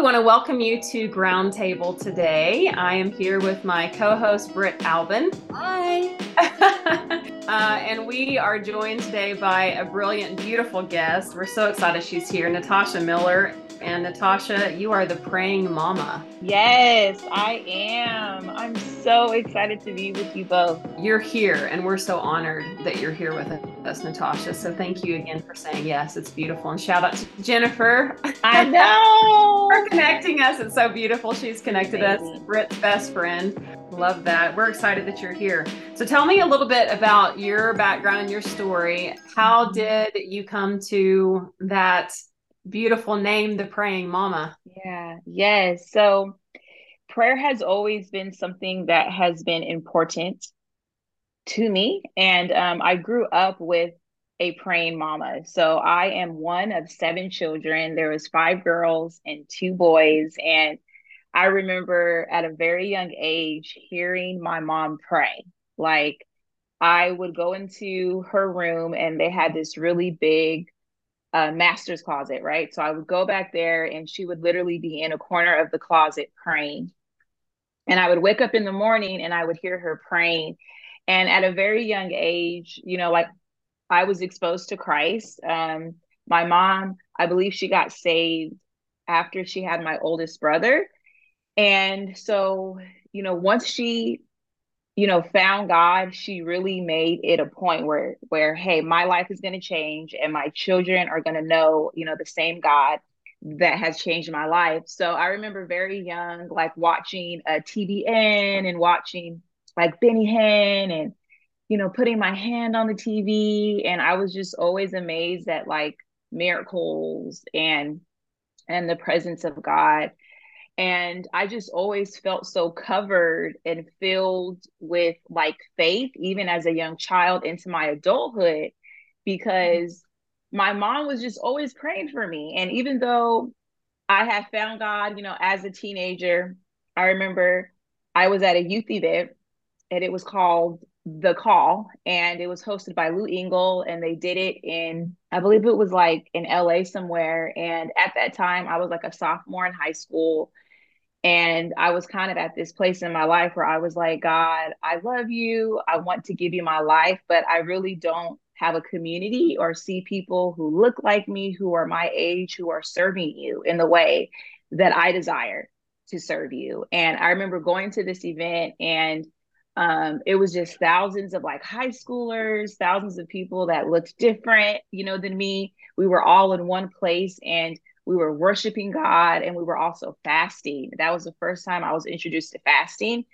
we want to welcome you to Groundtable today. I am here with my co host, Brit Albin. Hi. uh, and we are joined today by a brilliant, beautiful guest. We're so excited she's here, Natasha Miller. And Natasha, you are the praying mama. Yes, I am. I'm so excited to be with you both. You're here, and we're so honored that you're here with us, Natasha. So thank you again for saying yes. It's beautiful. And shout out to Jennifer. I know. for connecting us. It's so beautiful. She's connected us, Brit's best friend. Love that. We're excited that you're here. So tell me a little bit about your background and your story. How did you come to that beautiful name, the praying mama. Yeah, yes. So prayer has always been something that has been important to me. And um, I grew up with a praying mama. So I am one of seven children. There was five girls and two boys. And I remember at a very young age hearing my mom pray. Like I would go into her room and they had this really big uh, master's closet, right? So I would go back there and she would literally be in a corner of the closet praying. And I would wake up in the morning and I would hear her praying. And at a very young age, you know, like I was exposed to Christ. Um, my mom, I believe she got saved after she had my oldest brother. And so, you know, once she you know found god she really made it a point where where hey my life is going to change and my children are going to know you know the same god that has changed my life. So i remember very young like watching uh, a TBN and watching like benny hinn and you know putting my hand on the tv and i was just always amazed at like miracles and and the presence of god and i just always felt so covered and filled with like faith even as a young child into my adulthood because my mom was just always praying for me. And even though i had found god you know as a teenager i remember i was at a youth event and it was called the call and it was hosted by lou engle and they did it in i believe it was like in la somewhere. And at that time i was like a sophomore in high school and I was kind of at this place in my life where I was like, God, I love you. I want to give you my life, but I really don't have a community or see people who look like me, who are my age, who are serving you in the way that I desire to serve you. And I remember going to this event and um, it was just thousands of like high schoolers, thousands of people that looked different, you know, than me. We were all in one place and we were worshiping God and we were also fasting. That was the first time I was introduced to fasting.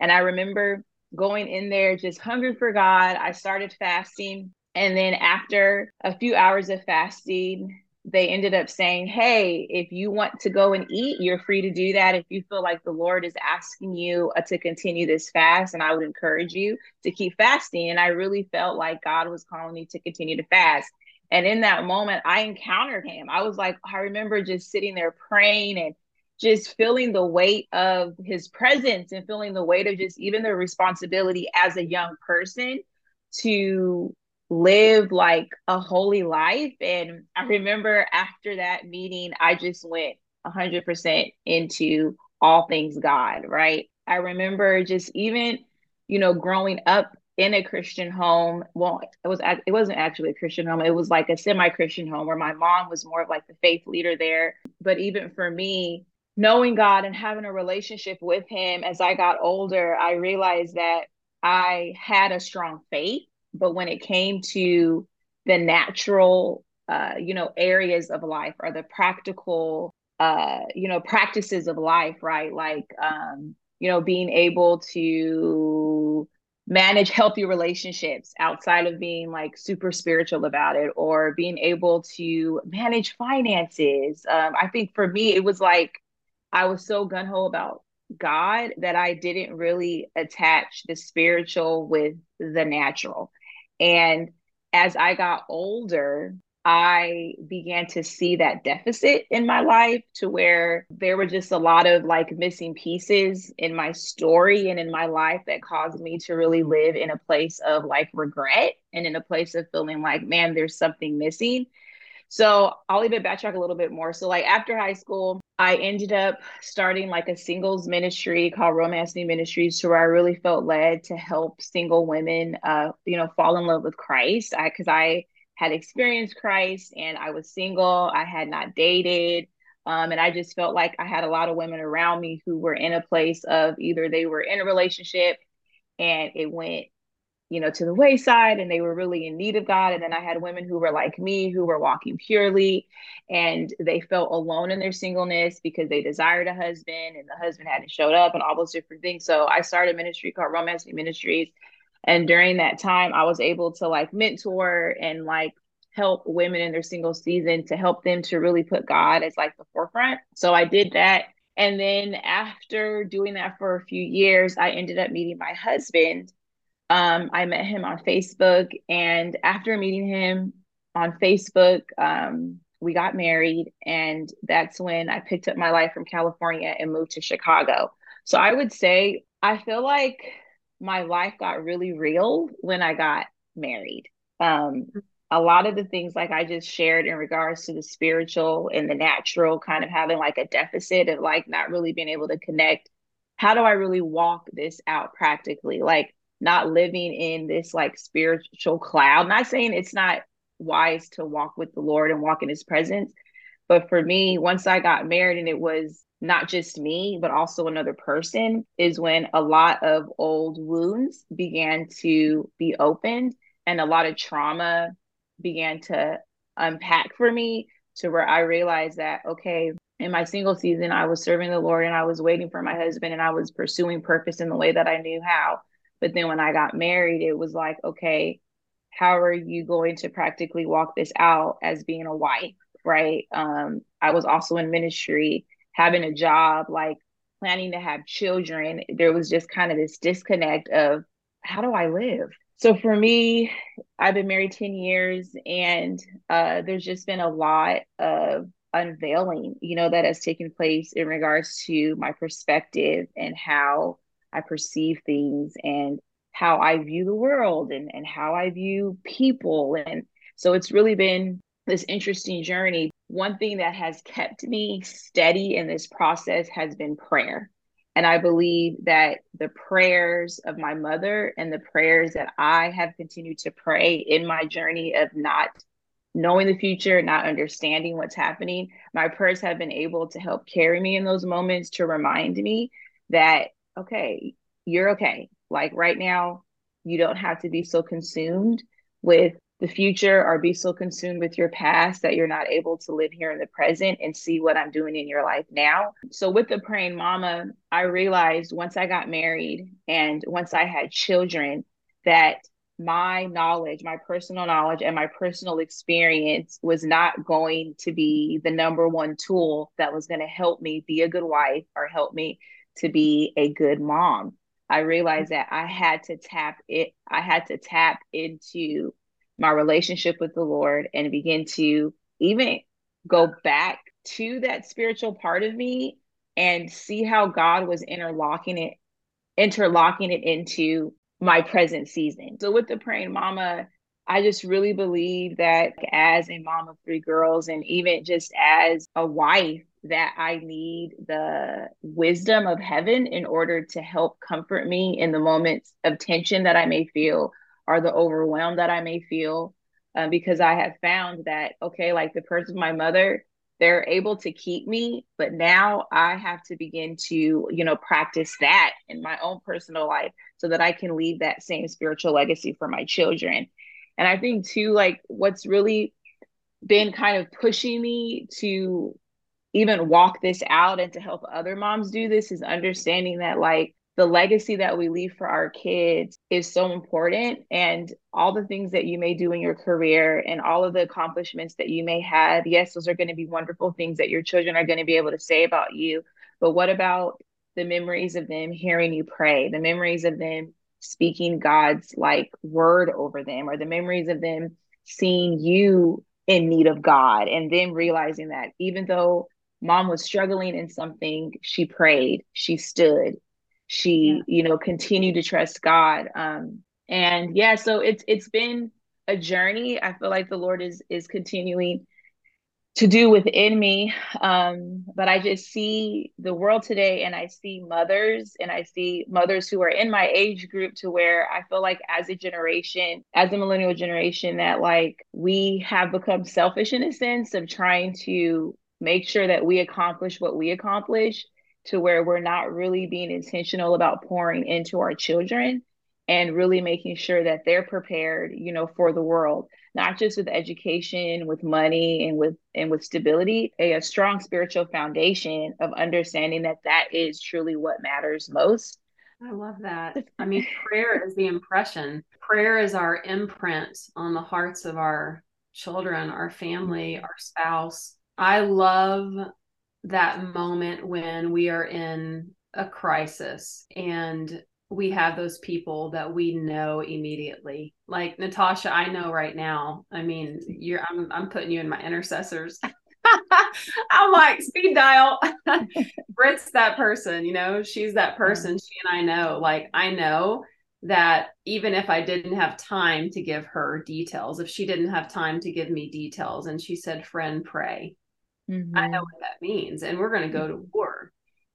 And I remember going in there just hungry for God. I started fasting. And then after a few hours of fasting, they ended up saying, Hey, if you want to go and eat, you're free to do that. If you feel like the Lord is asking you uh, to continue this fast, and I would encourage you to keep fasting. And I really felt like God was calling me to continue to fast. And in that moment, I encountered him. I was like, I remember just sitting there praying and just feeling the weight of his presence and feeling the weight of just even the responsibility as a young person to live like a holy life. And I mm-hmm. remember after that meeting, I just went 100% into all things God, right? I remember just even, you know, growing up in a Christian home. Well, it was it wasn't actually a Christian home. It was like a semi-Christian home where my mom was more of like the faith leader there. But even for me, knowing God and having a relationship with him as I got older, I realized that I had a strong faith, but when it came to the natural uh, you know, areas of life or the practical uh, you know, practices of life, right? Like um, you know, being able to manage healthy relationships outside of being like super spiritual about it or being able to manage finances. Um, I think for me, it was like I was so gun ho about God that I didn't really attach the spiritual with the natural. And as I got older, I began to see that deficit in my life to where there were just a lot of like missing pieces in my story and in my life that caused me to really live in a place of like regret and in a place of feeling like, man, there's something missing. So I'll even backtrack a little bit more. So like after high school, I ended up starting like a singles ministry called Romance New Ministries, to where I really felt led to help single women, uh, you know, fall in love with Christ. I because I had experienced Christ and I was single. I had not dated. Um, and I just felt like I had a lot of women around me who were in a place of either they were in a relationship and it went, you know, to the wayside and they were really in need of God. And then I had women who were like me, who were walking purely and they felt alone in their singleness because they desired a husband and the husband hadn't showed up and all those different things. So I started a ministry called Romance Ministries. And during that time, I was able to like mentor and like help women in their single season to help them to really put God as like the forefront. So I did that. And then after doing that for a few years, I ended up meeting my husband. Um, I met him on Facebook. And after meeting him on Facebook, um, we got married. And that's when I picked up my life from California and moved to Chicago. So I would say, I feel like my life got really real when I got married. Um, a lot of the things like I just shared in regards to the spiritual and the natural kind of having like a deficit of like not really being able to connect. How do I really walk this out practically? Like not living in this like spiritual cloud. Not saying it's not wise to walk with the Lord and walk in his presence. But for me, once I got married and it was not just me, but also another person, is when a lot of old wounds began to be opened and a lot of trauma began to unpack for me to where I realized that, okay, in my single season, I was serving the Lord and I was waiting for my husband and I was pursuing purpose in the way that I knew how. But then when I got married, it was like, okay, how are you going to practically walk this out as being a wife? Right. Um, I was also in ministry, having a job, like planning to have children. There was just kind of this disconnect of how do I live? So for me, I've been married 10 years and uh, there's just been a lot of unveiling, you know, that has taken place in regards to my perspective and how I perceive things and how I view the world and, and how I view people. And so it's really been this interesting journey. One thing that has kept me steady in this process has been prayer. And I believe that the prayers of my mother and the prayers that I have continued to pray in my journey of not knowing the future, not understanding what's happening, my prayers have been able to help carry me in those moments to remind me that, okay, you're okay. Like right now, you don't have to be so consumed with the future or be so consumed with your past that you're not able to live here in the present and see what I'm doing in your life now. So, with the praying mama, I realized once I got married and once I had children that my knowledge, my personal knowledge, and my personal experience was not going to be the number one tool that was going to help me be a good wife or help me to be a good mom. I realized that I had to tap it, I had to tap into my relationship with the Lord and begin to even go back to that spiritual part of me and see how God was interlocking it, interlocking it into my present season. So with the praying mama, I just really believe that as a mom of three girls and even just as a wife, that I need the wisdom of heaven in order to help comfort me in the moments of tension that I may feel or the overwhelm that I may feel. Uh, because I have found that, okay, like the person, my mother, they're able to keep me, but now I have to begin to, you know, practice that in my own personal life so that I can leave that same spiritual legacy for my children. And I think, too, like what's really been kind of pushing me to even walk this out and to help other moms do this is understanding that, like, the legacy that we leave for our kids is so important. And all the things that you may do in your career and all of the accomplishments that you may have yes those are going to be wonderful things that your children are going to be able to say about you. But what about the memories of them hearing you pray the memories of them speaking god's like word over them or the memories of them seeing you in need of god and then realizing that even though mom was struggling in something she prayed she stood she yeah. you know continued to trust god um and yeah so it's it's been a journey i feel like the lord is is continuing to do within me. Um, but I just see the world today and I see mothers and I see mothers who are in my age group to where I feel like as a generation, as a millennial generation, that like we have become selfish in a sense of trying to make sure that we accomplish what we accomplish to where we're not really being intentional about pouring into our children and really making sure that they're prepared you know for the world not just with education with money and with and with stability a, a strong spiritual foundation of understanding that that is truly what matters most. I love that. I mean prayer is the impression. Prayer is our imprint on the hearts of our children our family our spouse. I love that moment when we are in a crisis and we have those people that we know immediately. Like Natasha, I know right now. I mean, you're I'm I'm putting you in my intercessors. I'm like speed dial. Brit's that person, you know, she's that person. She and I know. Like I know that even if I didn't have time to give her details, if she didn't have time to give me details and she said, friend, pray, mm-hmm. I know what that means. And we're going to go to war.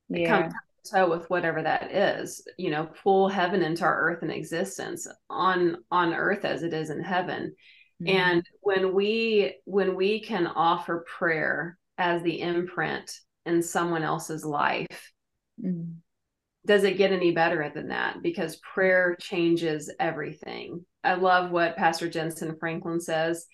Yeah toe with whatever that is you know pull heaven into our earth and existence on on earth as it is in heaven mm-hmm. and when we when we can offer prayer as the imprint in someone else's life mm-hmm. does it get any better than that because prayer changes everything i love what pastor Jentezen franklin says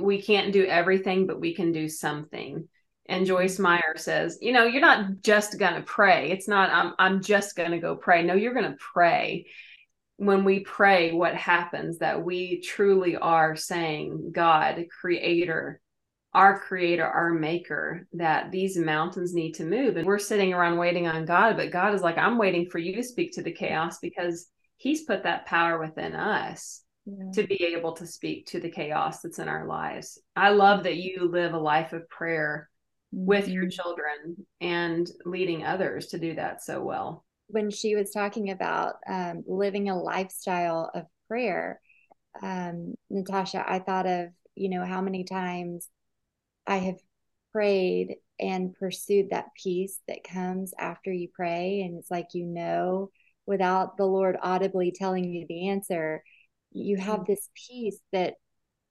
we can't do everything but we can do something and Joyce Meyer says, you know, you're not just going to pray. It's not, I'm, I'm just going to go pray. No, you're going to pray. When we pray, what happens that we truly are saying, God, creator, our creator, our maker, that these mountains need to move. And we're sitting around waiting on God, but God is like, I'm waiting for you to speak to the chaos because he's put that power within us. Yeah. to be able to speak to the chaos that's in our lives. I love that you live a life of prayer with your mm-hmm. children and leading others to do that so well. When she was talking about um, living a lifestyle of prayer, um, Natasha, I thought of, you know, how many times I have prayed and pursued that peace that comes after you pray. And it's like, you know, without the Lord audibly telling you the answer, you have mm-hmm. this peace that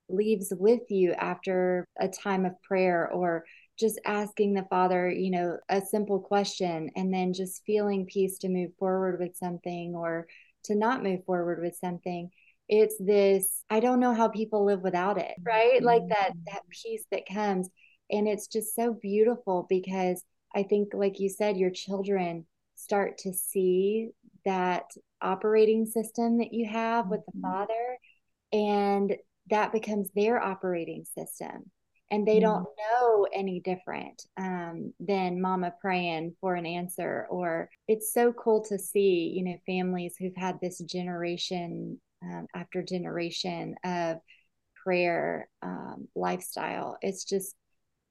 leaves with you after a time of prayer or just asking the father you know a simple question and then just feeling peace to move forward with something or to not move forward with something it's this i don't know how people live without it right mm-hmm. like that that peace that comes and it's just so beautiful because i think like you said your children start to see that operating system that you have with the mm-hmm. father and that becomes their operating system and they don't mm-hmm. know any different um, than mama praying for an answer or it's so cool to see you know families who've had this generation um, after generation of prayer um, lifestyle. It's just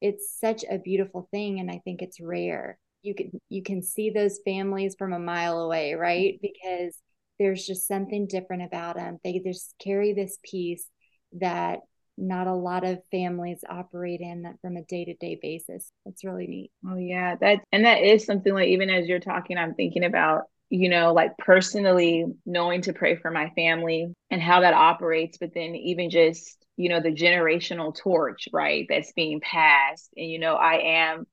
it's such a beautiful thing and i think it's rare. You can you can see those families from a mile away right? Because there's just something different about them they just carry this peace that not a lot of families operate in that from a day-to-day basis. It's really neat. Oh yeah that and that is something like even as you're talking i'm thinking about you know like personally knowing to pray for my family and how that operates but then even just you know the generational torch right that's being passed. And you know i am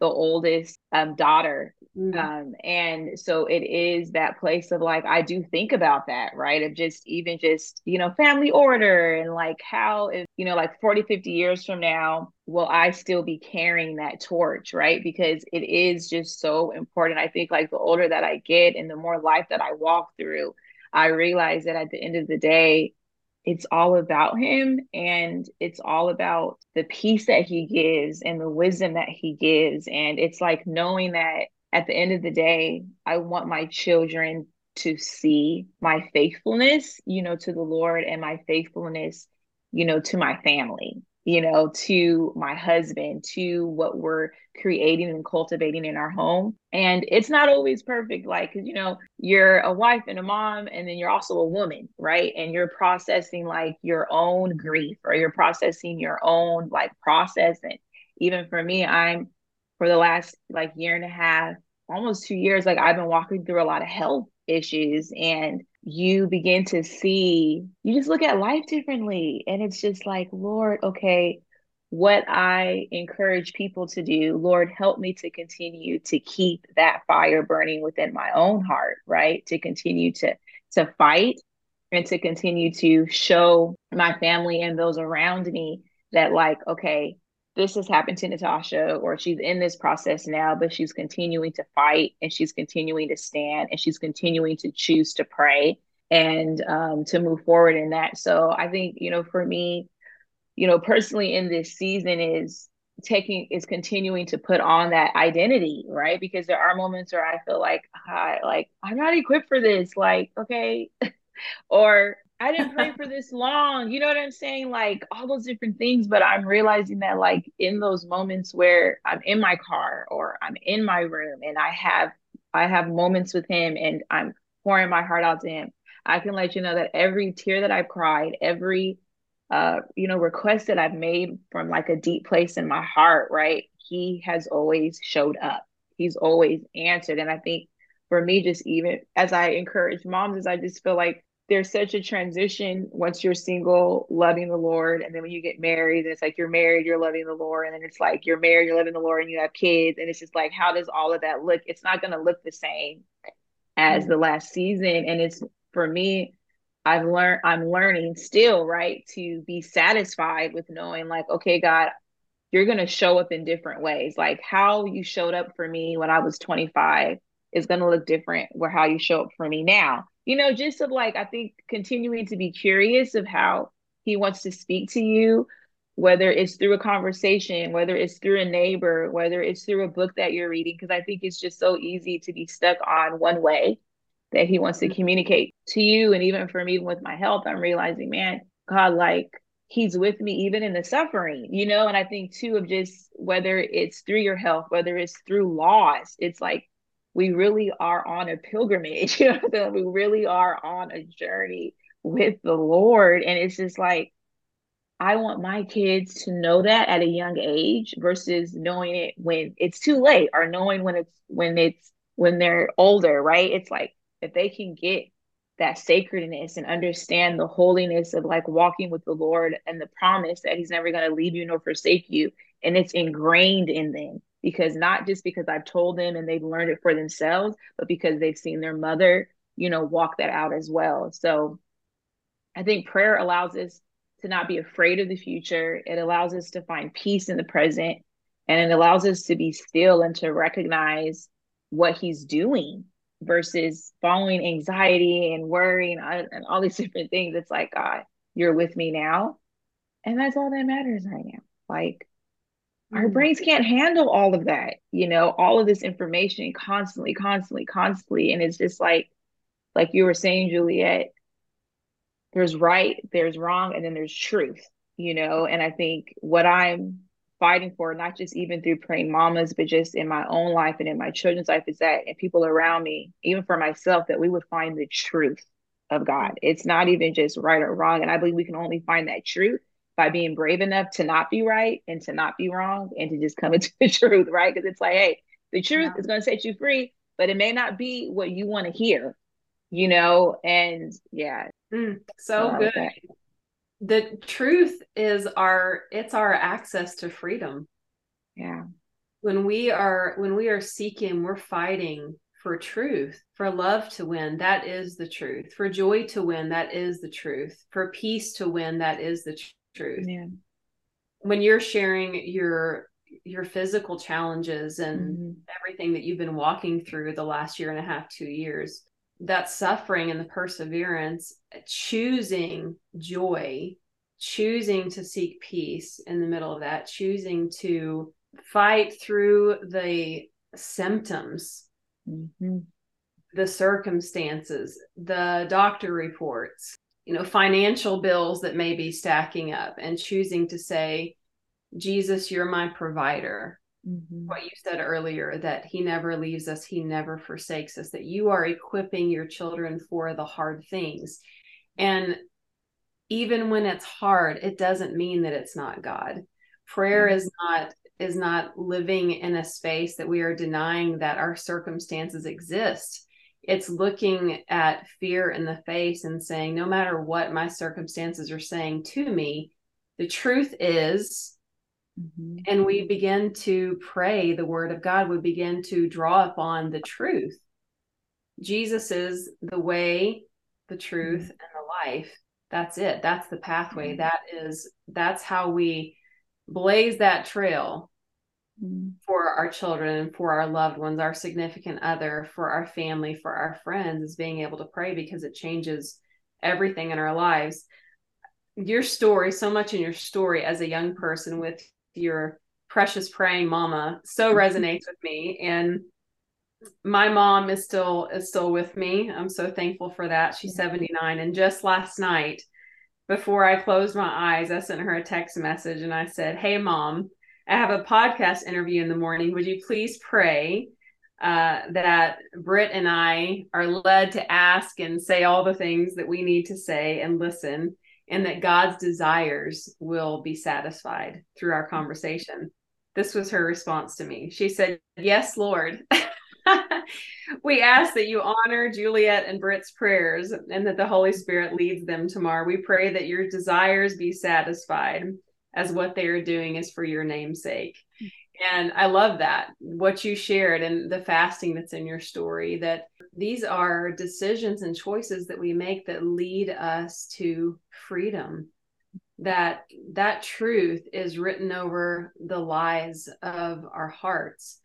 the oldest um, daughter. Mm-hmm. Um, and so it is that place of like, I do think about that, right? Of just even just, you know, family order and like how, if, you know, like 40, 50 years from now, will I still be carrying that torch, right? Because it is just so important. I think like the older that I get and the more life that I walk through, I realize that at the end of the day, it's all about him and it's all about the peace that he gives and the wisdom that he gives. And it's like knowing that at the end of the day i want my children to see my faithfulness you know to the lord and my faithfulness you know to my family you know, to my husband, to what we're creating and cultivating in our home. And it's not always perfect, like, cause, you know, you're a wife and a mom, and then you're also a woman, right? And you're processing like your own grief or you're processing your own like process and even for me, I'm for the last like year and a half, almost two years, like I've been walking through a lot of health issues and you begin to see, you just look at life differently. And it's just like, Lord, okay, what I encourage people to do, Lord, help me to continue to keep that fire burning within my own heart, right? To continue to to fight and to continue to show my family and those around me that like, okay, this has happened to Natasha, or she's in this process now, but she's continuing to fight and she's continuing to stand and she's continuing to choose to pray and um, to move forward in that. So I think, you know, for me, you know, personally in this season is taking is continuing to put on that identity, right? Because there are moments where I feel like I like I'm not equipped for this. Like, okay, or I didn't pray for this long. You know what I'm saying? Like all those different things. But I'm realizing that, like, in those moments where I'm in my car or I'm in my room and I have I have moments with him and I'm pouring my heart out to him, I can let you know that every tear that I've cried, every uh, you know, request that I've made from like a deep place in my heart, right? He has always showed up. He's always answered. And I think for me, just even as I encourage moms, is I just feel like there's such a transition once you're single, loving the Lord, and then when you get married, it's like you're married, you're loving the Lord, and then it's like you're married, you're loving the Lord, and you have kids, and it's just like, how does all of that look? It's not going to look the same as mm-hmm. the last season, and it's for me. I've learned, I'm learning still, right, to be satisfied with knowing, like, okay, God, you're going to show up in different ways. Like how you showed up for me when I was 25 is going to look different where how you show up for me now you know, just of like, I think continuing to be curious of how he wants to speak to you, whether it's through a conversation, whether it's through a neighbor, whether it's through a book that you're reading, because I think it's just so easy to be stuck on one way that he wants to mm-hmm. communicate to you. And even for me with my health, I'm realizing, man, God, like he's with me even in the suffering, you know? And I think too of just whether it's through your health, whether it's through loss, it's like we really are on a pilgrimage. You know, we really are on a journey with the Lord. And it's just like, I want my kids to know that at a young age versus knowing it when it's too late or knowing when it's when it's when they're older, right? It's like if they can get that sacredness and understand the holiness of like walking with the Lord and the promise that He's never going to leave you nor forsake you. And it's ingrained in them because not just because I've told them and they've learned it for themselves, but because they've seen their mother, you know, walk that out as well. So I think prayer allows us to not be afraid of the future. It allows us to find peace in the present and it allows us to be still and to recognize what he's doing versus following anxiety and worry and, uh, and all these different things. It's like, God, you're with me now. And that's all that matters right now. Like, our mm. brains can't handle all of that, you know, all of this information constantly, constantly, constantly. And it's just like, like you were saying, Juliet, there's right, there's wrong, and then there's truth, you know. And I think what I'm fighting for, not just even through praying mamas, but just in my own life and in my children's life, is that and people around me, even for myself, that we would find the truth of God. It's not even just right or wrong. And I believe we can only find that truth by being brave enough to not be right and to not be wrong and to just come into the truth, right? Because it's like, hey, the truth yeah. is going to set you free, but it may not be what you want to hear, you know? And yeah. Mm, so good. The truth is our it's our access to freedom. Yeah. When we are when we are seeking, we're fighting for truth, for love to win, that is the truth. For joy to win, that is the truth. For peace to win, that is the truth. Yeah. When you're sharing your your physical challenges and mm-hmm. everything that you've been walking through the last year and a half, two years, that suffering and the perseverance, choosing joy, choosing to seek peace in the middle of that, choosing to fight through the symptoms, mm-hmm. the circumstances, the doctor reports, you know financial bills that may be stacking up and choosing to say jesus you're my provider mm-hmm. what you said earlier that he never leaves us he never forsakes us that you are equipping your children for the hard things and even when it's hard it doesn't mean that it's not god prayer mm-hmm. is not is not living in a space that we are denying that our circumstances exist. It's looking at fear in the face and saying, no matter what my circumstances are saying to me, the truth is, mm-hmm. and we begin to pray the word of God, we begin to draw upon the truth. Jesus is the way, the truth, mm-hmm. and the life. That's it. That's the pathway. Mm-hmm. That is, that's how we blaze that trail mm-hmm. for our children, for our loved ones, our significant other, for our family, for our friends, is being able to pray because it changes everything in our lives. Your story, so much in your story as a young person with your precious praying mama so mm-hmm. resonates with me. And my mom is still is still with me. I'm so thankful for that. She's 79 and just last night before i closed my eyes i sent her a text message and i said hey mom i have a podcast interview in the morning would you please pray uh, that Brit and I are led to ask and say all the things that we need to say and listen and that God's desires will be satisfied through our conversation. This was her response to me. She said, Yes, Lord. we ask that you honor Juliet and Brit's prayers and that the Holy Spirit leads them tomorrow. We pray that your desires be satisfied as what they are doing is for your name's sake. Hmm. And I love that, what you shared and the fasting that's in your story, that these are decisions and choices that we make that lead us to freedom. That that truth is written over the lies of our hearts.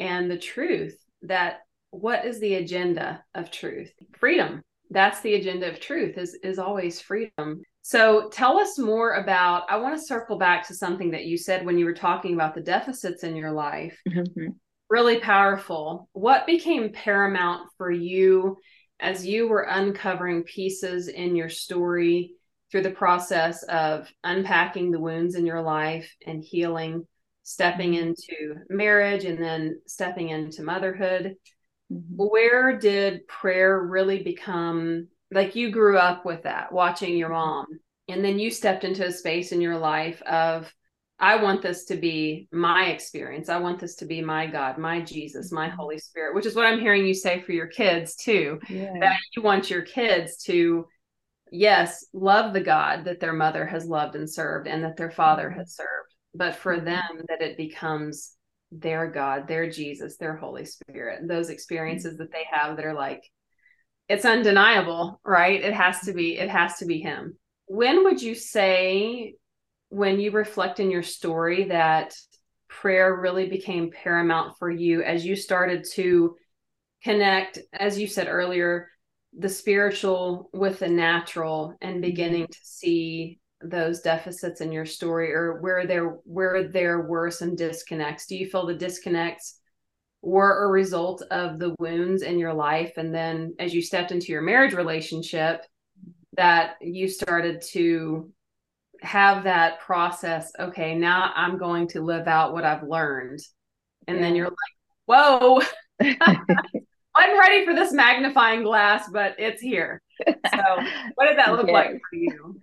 And the truth that what is the agenda of truth? Freedom. That's the agenda of truth is is always freedom so tell us more about i want to circle back to something that you said when you were talking about the deficits in your life mm-hmm really powerful. What became paramount for you as you were uncovering pieces in your story through the process of unpacking the wounds in your life and healing, stepping mm-hmm. into marriage and then stepping into motherhood? Mm-hmm. Where did prayer really become like you grew up with that, watching your mom, and then you stepped into a space in your life of I want this to be my experience. I want this to be my God, my Jesus, my mm-hmm. Holy Spirit, which is what I'm hearing you say for your kids too. Yeah. That you want your kids to, yes, love the God that their mother has loved and served and that their father mm-hmm. has served, but for mm-hmm. them that it becomes their God, their Jesus, their Holy Spirit, those experiences that they have that are like, it's undeniable, right? It has to be, it has to be Him. When would you say when you reflect in your story that prayer really became paramount for you as you started to connect, as you said earlier, the spiritual with the natural and mm-hmm. beginning to see those deficits in your story or where there where there were some disconnects do you feel the disconnects were a result of the wounds in your life. And then as you stepped into your marriage relationship that you started to have that process okay now i'm going to live out what i've learned. And yeah. then you're like whoa i'm ready for this magnifying glass but it's here. So what did that look yes. like for you?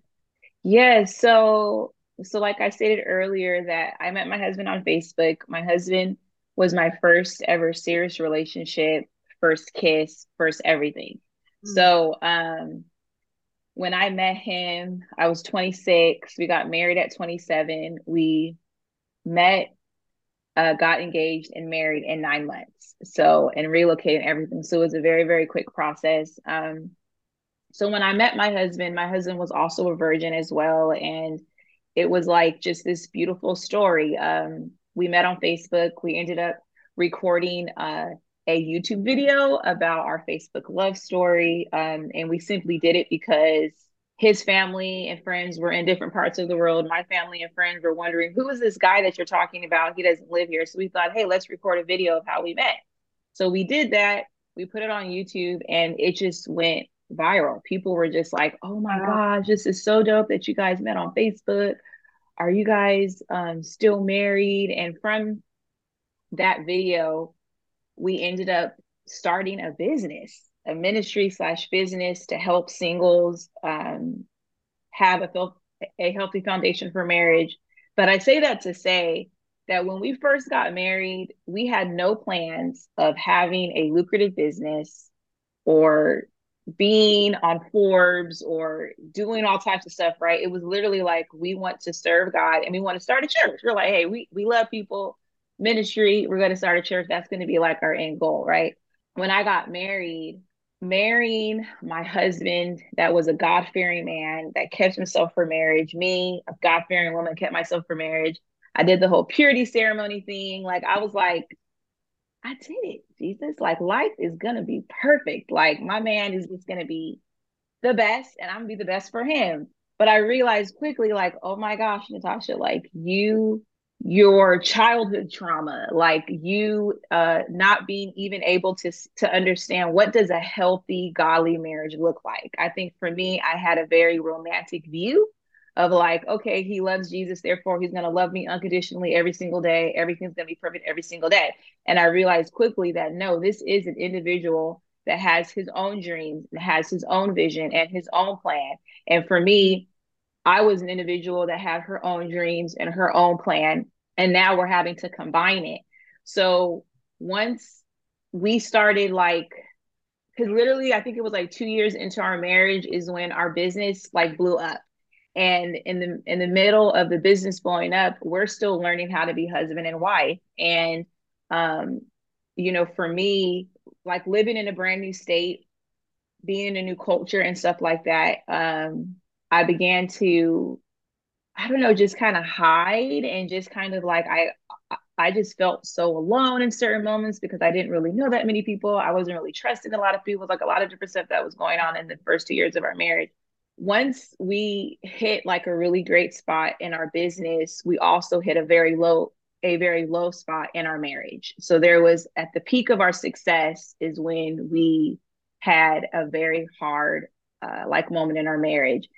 Yeah so so like i stated earlier that i met my husband on facebook. My husband was my first ever serious relationship first kiss first everything mm-hmm. so um when I met him, I was 26. We got married at 27. We met, uh, got engaged, and married in nine months. So, and relocated everything. So it was a very, very quick process. Um, so when I met my husband, my husband was also a virgin as well. And it was like just this beautiful story. Um, we met on Facebook. We ended up recording uh, a YouTube video about our Facebook love story. Um, and we simply did it because his family and friends were in different parts of the world. My family and friends were wondering, who is this guy that you're talking about? He doesn't live here. So we thought, hey, let's record a video of how we met. So we did that. We put it on YouTube and it just went viral. People were just like, oh my gosh, this is so dope that you guys met on Facebook. Are you guys um, still married? And from that video, we ended up starting a business, a ministry slash business to help singles um, have a, a healthy foundation for marriage. But I say that to say that when we first got married, we had no plans of having a lucrative business or being on Forbes or doing all types of stuff, right? It was literally like we want to serve God and we want to start a church. We're like, hey, we, we love people, ministry, we're going to start a church. That's going to be like our end goal, right? When I got married, marrying my husband that was a God fearing man that kept himself for marriage, me, a God fearing woman, kept myself for marriage. I did the whole purity ceremony thing. Like, I was like, I did it, Jesus. Like life is gonna be perfect. Like my man is just gonna be the best, and I'm gonna be the best for him. But I realized quickly, like, oh my gosh, Natasha, like you, your childhood trauma, like you uh not being even able to to understand what does a healthy, godly marriage look like. I think for me, I had a very romantic view of like, okay, he loves Jesus, therefore he's going to love me unconditionally every single day. Everything's going to be perfect every single day. And I realized quickly that no, this is an individual that has his own dreams has his own vision and his own plan. And for me, I was an individual that had her own dreams and her own plan. And now we're having to combine it. So once we started like, because literally, I think it was like two years into our marriage is when our business like blew up and in the in the middle of the business blowing up we're still learning how to be husband and wife. And um you know for me like living in a brand new state being in a new culture and stuff like that um i began to i don't know just kind of hide and just kind of like i i just felt so alone in certain moments because i didn't really know that many people. I wasn't really trusting a lot of people like a lot of different stuff that was going on in the first two years of our marriage once we hit like a really great spot in our business, we also hit a very low a very low spot in our marriage. So there was at the peak of our success is when we had a very hard uh, like moment in our marriage.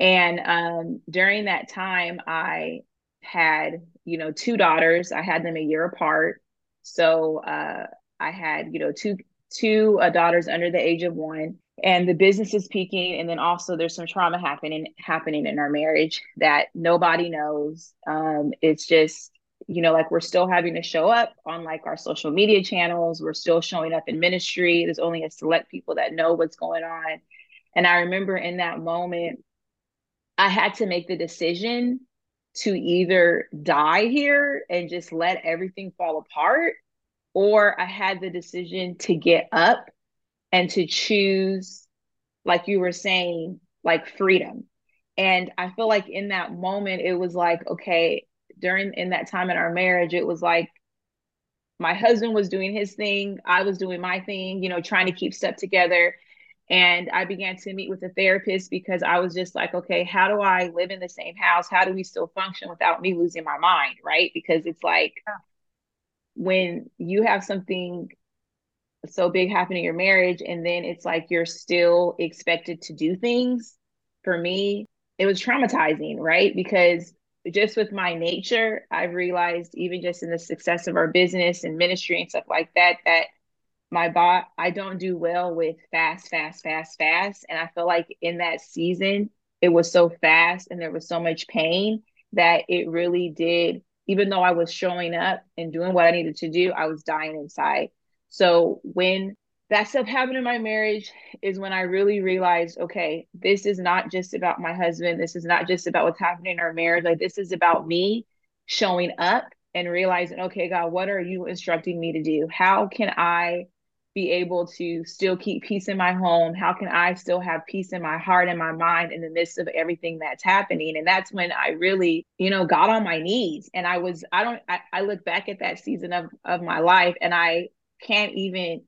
And um, during that time, I had, you know, two daughters. I had them a year apart. So uh, I had, you know, two two uh, daughters under the age of one and the business is peaking and then also there's some trauma happening happening in our marriage that nobody knows. Um, it's just you know like we're still having to show up on like our social media channels. We're still showing up in ministry. There's only a select people that know what's going on. And i remember in that moment i had to make the decision to either die here and just let everything fall apart or i had the decision to get up and to choose, like you were saying, like freedom. And I feel like in that moment, it was like, okay, during in that time in our marriage, it was like my husband was doing his thing, I was doing my thing, you know, trying to keep stuff together. And I began to meet with a therapist because I was just like, okay, how do I live in the same house? How do we still function without me losing my mind? Right. Because it's like when you have something so big happen in your marriage and then it's like you're still expected to do things. For me it was traumatizing right? Because just with my nature i've realized even just in the success of our business and ministry and stuff like that that my bot i don't do well with fast fast fast fast. And i feel like in that season it was so fast and there was so much pain that it really did even though i was showing up and doing what i needed to do i was dying inside so when that stuff happened in my marriage is when I really realized, okay, this is not just about my husband. This is not just about what's happening in our marriage. Like this is about me showing up and realizing, okay, God, what are you instructing me to do? How can I be able to still keep peace in my home? How can I still have peace in my heart and my mind in the midst of everything that's happening? And that's when I really, you know, got on my knees. And I was, I don't, I, I look back at that season of, of my life and I can't even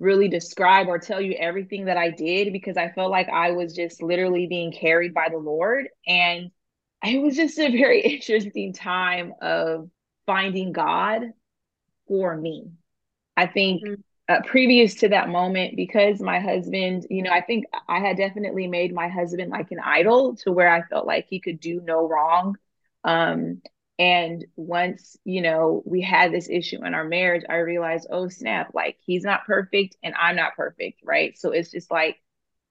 really describe or tell you everything that I did because I felt like I was just literally being carried by the Lord. And it was just a very interesting time of finding God for me. I think mm-hmm. uh, previous to that moment, because my husband, you know, I think I had definitely made my husband like an idol to where I felt like he could do no wrong. Um, and once, you know, we had this issue in our marriage, I realized, oh, snap, like he's not perfect and I'm not perfect. Right. So it's just like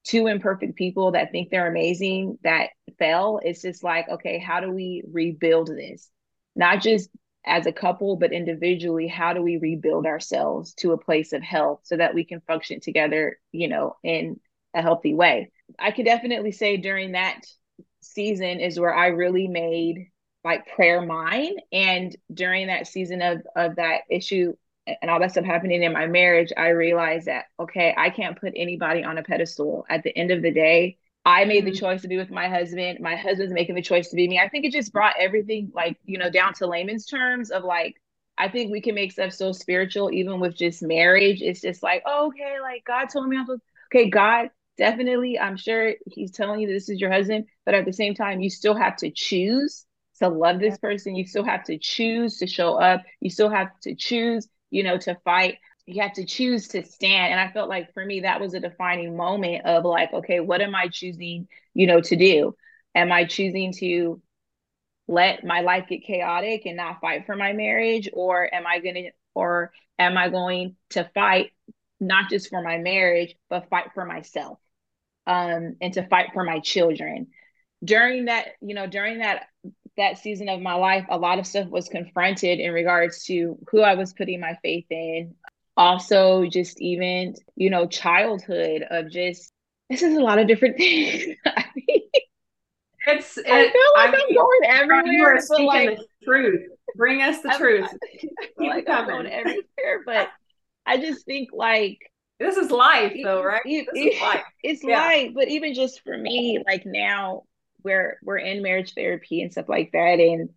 two imperfect people that think they're amazing that fell. It's just like, okay, how do we rebuild this? Not just as a couple, but individually, how do we rebuild ourselves to a place of health so that we can function together, you know, in a healthy way? I could definitely say during that season is where I really made like prayer mine. And during that season of of that issue and all that stuff happening in my marriage, I realized that okay, I can't put anybody on a pedestal. At the end of the day, I made the mm-hmm. choice to be with my husband. My husband's making the choice to be me. I think it just brought everything like, you know, down to layman's terms of like, I think we can make stuff so spiritual, even with just marriage. It's just like, oh, okay, like God told me I'm supposed, okay, God, definitely, I'm sure He's telling you this is your husband, but at the same time, you still have to choose to love this person. You still have to choose to show up. You still have to choose, you know, to fight. You have to choose to stand. And i felt like for me that was a defining moment of like okay what am i choosing you know to do? Am i choosing to let my life get chaotic and not fight for my marriage? Or am i going to or am i going to fight not just for my marriage but fight for myself um and to fight for my children? During that you know during that that season of my life a lot of stuff was confronted in regards to who i was putting my faith in. Also just even you know childhood of just this is a lot of different things. It's it, i feel like I am going everywhere you are speaking like, the truth. Bring us the I'm, truth. Keep like I'm going everywhere but i just think like this is life though right? it, this is life. it's yeah. life but even just for me like now we're we're in marriage therapy and stuff like that. And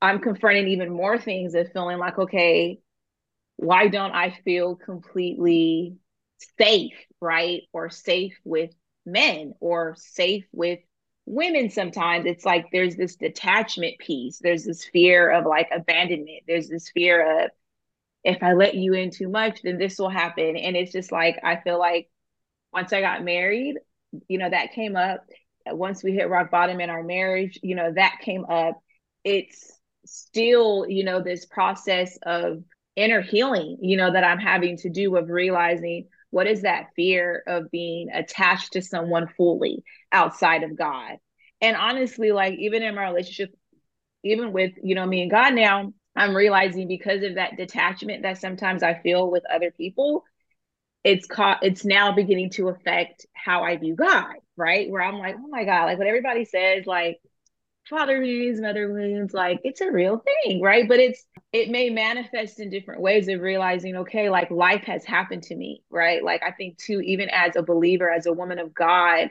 i'm confronting even more things of feeling like okay why don't I feel completely safe, right? Or safe with men or safe with women sometimes. It's like there's this detachment piece. There's this fear of like abandonment. There's this fear of if i let you in too much then this will happen. And it's just like i feel like once i got married you know that came up once we hit rock bottom in our marriage you know that came up it's still you know this process of inner healing, you know, that I'm having to do of realizing what is that fear of being attached to someone fully outside of God. And honestly, like even in my relationship, even with, you know, me and God now, I'm realizing because of that detachment that sometimes I feel with other people, it's caught it's now beginning to affect how I view God, right? Where I'm like, oh my God, like what everybody says, like father wounds, mother wounds, like it's a real thing, right? But it's it may manifest in different ways of realizing, okay, like life has happened to me, right? Like I think too, even as a believer, as a woman of God,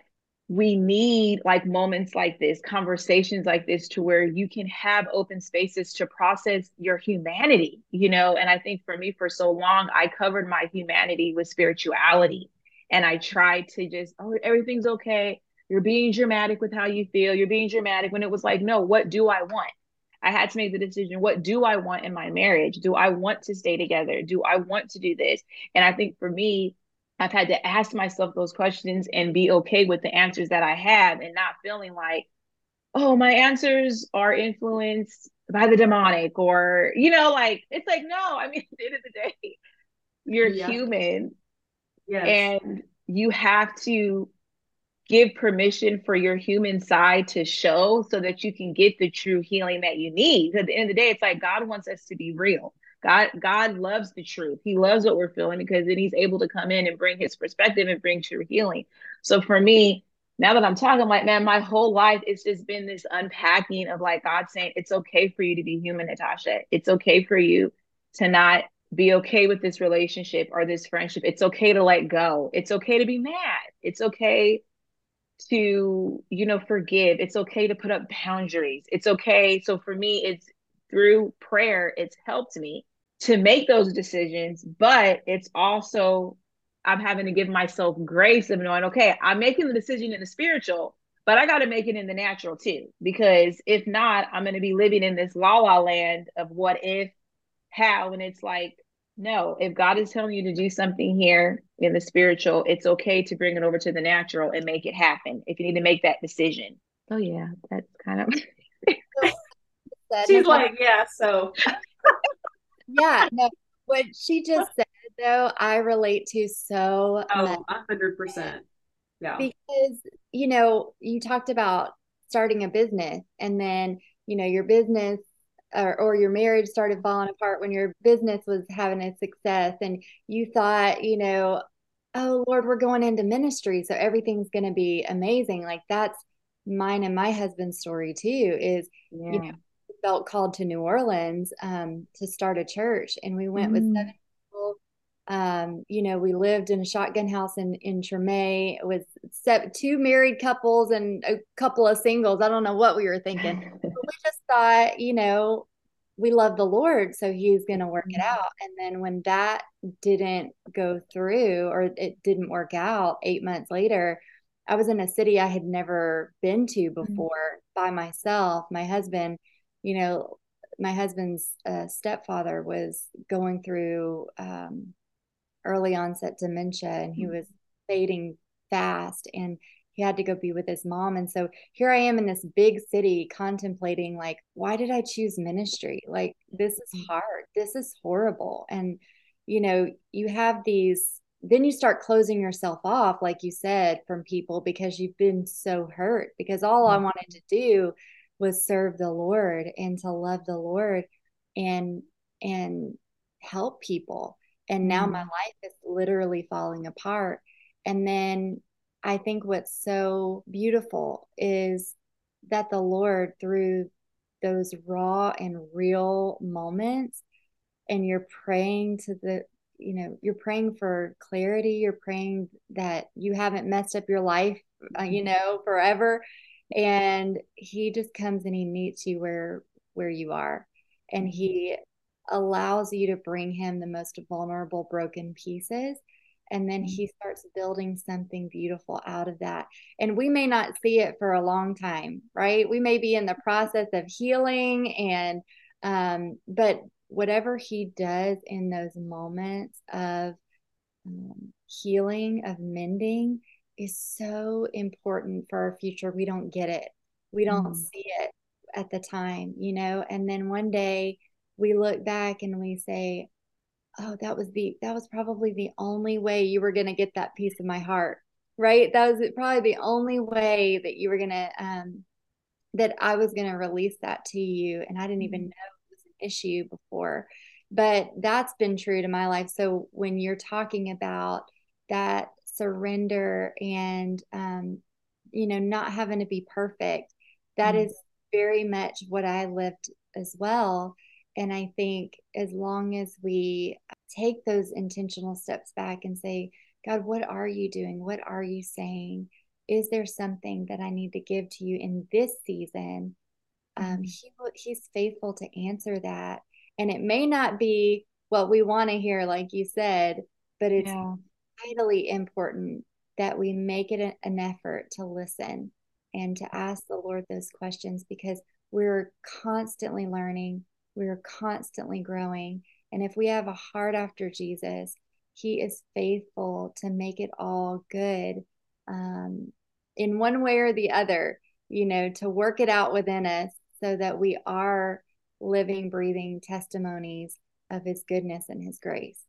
we need like moments like this, conversations like this, to where you can have open spaces to process your humanity, you know. And I think for me, for so long, I covered my humanity with spirituality. And I tried to just, oh, everything's okay you're being dramatic with how you feel. You're being dramatic when it was like, no, what do I want? I had to make the decision what do I want in my marriage? Do I want to stay together? Do I want to do this? And I think for me, I've had to ask myself those questions and be okay with the answers that I have and not feeling like, oh, my answers are influenced by the demonic or, you know, like it's like, no, I mean, at the end of the day, you're yeah. human. Yes. And you have to give permission for your human side to show so that you can get the true healing that you need. At the end of the day, it's like God wants us to be real. God, God loves the truth. He loves what we're feeling because then he's able to come in and bring his perspective and bring true healing. So for me, now that I'm talking, I'm like, man, my whole life it's just been this unpacking of like God saying, it's okay for you to be human, Natasha. It's okay for you to not be okay with this relationship or this friendship. It's okay to let go. It's okay to be mad. It's okay to you know forgive it's okay to put up boundaries it's okay so for me it's through prayer it's helped me to make those decisions but it's also i'm having to give myself grace of knowing okay i'm making the decision in the spiritual but i got to make it in the natural too because if not i'm going to be living in this la la land of what if how and it's like no, if God is telling you to do something here in the spiritual, it's okay to bring it over to the natural and make it happen if you need to make that decision. Oh, yeah, that's kind of. She's like, yeah, so. yeah, no, what she just said, though, I relate to so Oh, much. 100%. Yeah. Because, you know, you talked about starting a business and then, you know, your business or, or your marriage started falling apart when your business was having a success and you thought, you know, oh Lord, we're going into ministry, so everything's going to be amazing. Like that's mine and my husband's story too. Is yeah. you know felt called to New Orleans um, to start a church, and we went mm. with seven people. Um, you know, we lived in a shotgun house in in Treme with seven, two married couples and a couple of singles. I don't know what we were thinking. we just thought, you know, we love the Lord, so He's going to work it mm-hmm. out. And then when that didn't go through or it didn't work out, eight months later, I was in a city I had never been to mm-hmm. before mm-hmm. by myself. My husband, you know, my husband's uh, stepfather was going through um, early onset dementia and he mm-hmm. was fading fast. And he had to go be with his mom and so here i am in this big city contemplating like why did i choose ministry like this is mm. hard this is horrible and you know you have these then you start closing yourself off like you said from people because you've been so hurt because all i mm. wanted to do was serve the lord and to love the lord and and help people and now mm. my life is literally falling apart and then I think what's so beautiful is that the Lord, through those raw and real moments, and you're praying to the, you know, you're praying for clarity, you're praying that you haven't messed up your life, uh, you mm-hmm. know, forever. And He just comes and He meets you where where you are, and He allows you to bring Him the most vulnerable, broken pieces. And then mm-hmm. he starts building something beautiful out of that. And we may not see it for a long time right? We may be in the process of healing and um, but whatever he does in those moments of um, healing of mending is so important for our future. We don't get it. We don't mm. see it at the time you know? And then one day we look back and we say oh that was the that was probably the only way you were going to get that piece of my heart right? That was probably the only way that you were going to um that i was going to release that to you and i didn't even mm-hmm. know it was an issue before. But that's been true to my life. So when you're talking about that surrender and um you know not having to be perfect that mm-hmm. is very much what i lived as well and I think as long as we take those intentional steps back and say, God, what are you doing? What are you saying? Is there something that I need to give to you in this season? Um, mm-hmm. he, he's faithful to answer that. And it may not be what we want to hear, like you said, but it's yeah. Vitally important that we make it an effort to listen and to ask the Lord those questions because we're constantly learning we're constantly growing. And if we have a heart after Jesus, He is faithful to make it all good um, in one way or the other, you know, to work it out within us so that we are living, breathing testimonies of His goodness and His grace.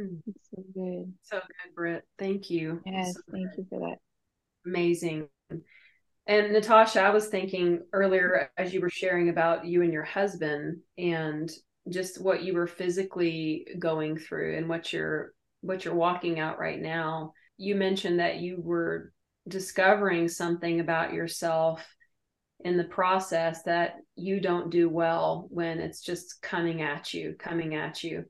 Mm. so good. So good, Brit. Thank you. Yes, so thank you for that. Amazing. And Natasha, I was thinking earlier as you were sharing about you and your husband and just what you were physically going through and what you're what you're walking out right now. You mentioned that you were discovering something about yourself in the process that you don't do well when it's just coming at you, coming at you.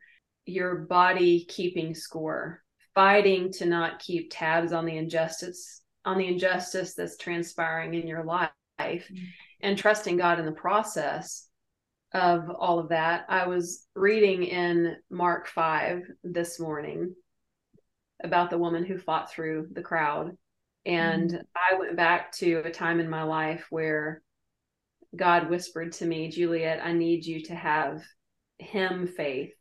Your body keeping score, fighting to not keep tabs on the injustice on the injustice that's transpiring in your life mm-hmm. and trusting God in the process of all of that. I was reading in Mark 5 this morning about the woman who fought through the crowd. And mm-hmm. I went back to a time in my life where God whispered to me, Juliet, I need you to have him faith.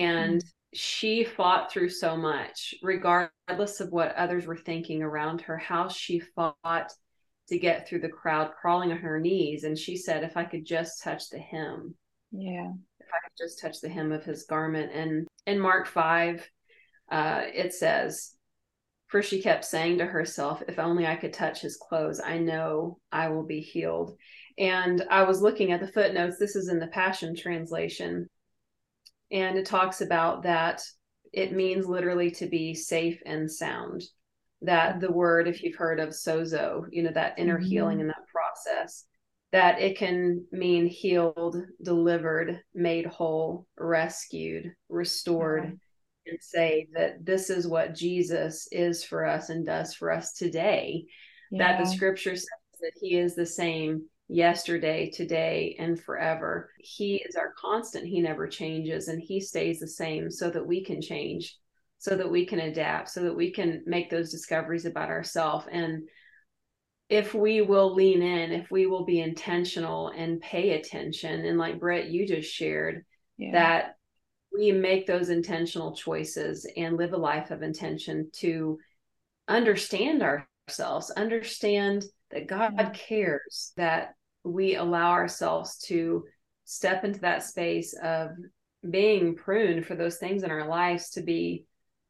And she fought through so much, regardless of what others were thinking around her, how she fought to get through the crowd, crawling on her knees. And she said, If I could just touch the hem. Yeah. If I could just touch the hem of his garment. And in Mark 5, uh, it says, For she kept saying to herself, If only I could touch his clothes, I know I will be healed. And I was looking at the footnotes. This is in the Passion Translation. And it talks about that it means literally to be safe and sound. That the word, if you've heard of sozo, you know, that inner mm-hmm. healing and that process, that it can mean healed, delivered, made whole, rescued, restored, yeah. and say that this is what Jesus is for us and does for us today. Yeah. That the scripture says that he is the same yesterday, today, and forever. He mm-hmm. is our constant. He never changes and he stays the same so that we can change, so that we can adapt, so that we can make those discoveries about ourselves. And if we will lean in, if we will be intentional and pay attention, and like Brit, you just shared, yeah. that we make those intentional choices and live a life of intention to understand ourselves, understand that mm-hmm. God yeah. cares, that we allow ourselves to step into that space of being pruned for those things in our lives to be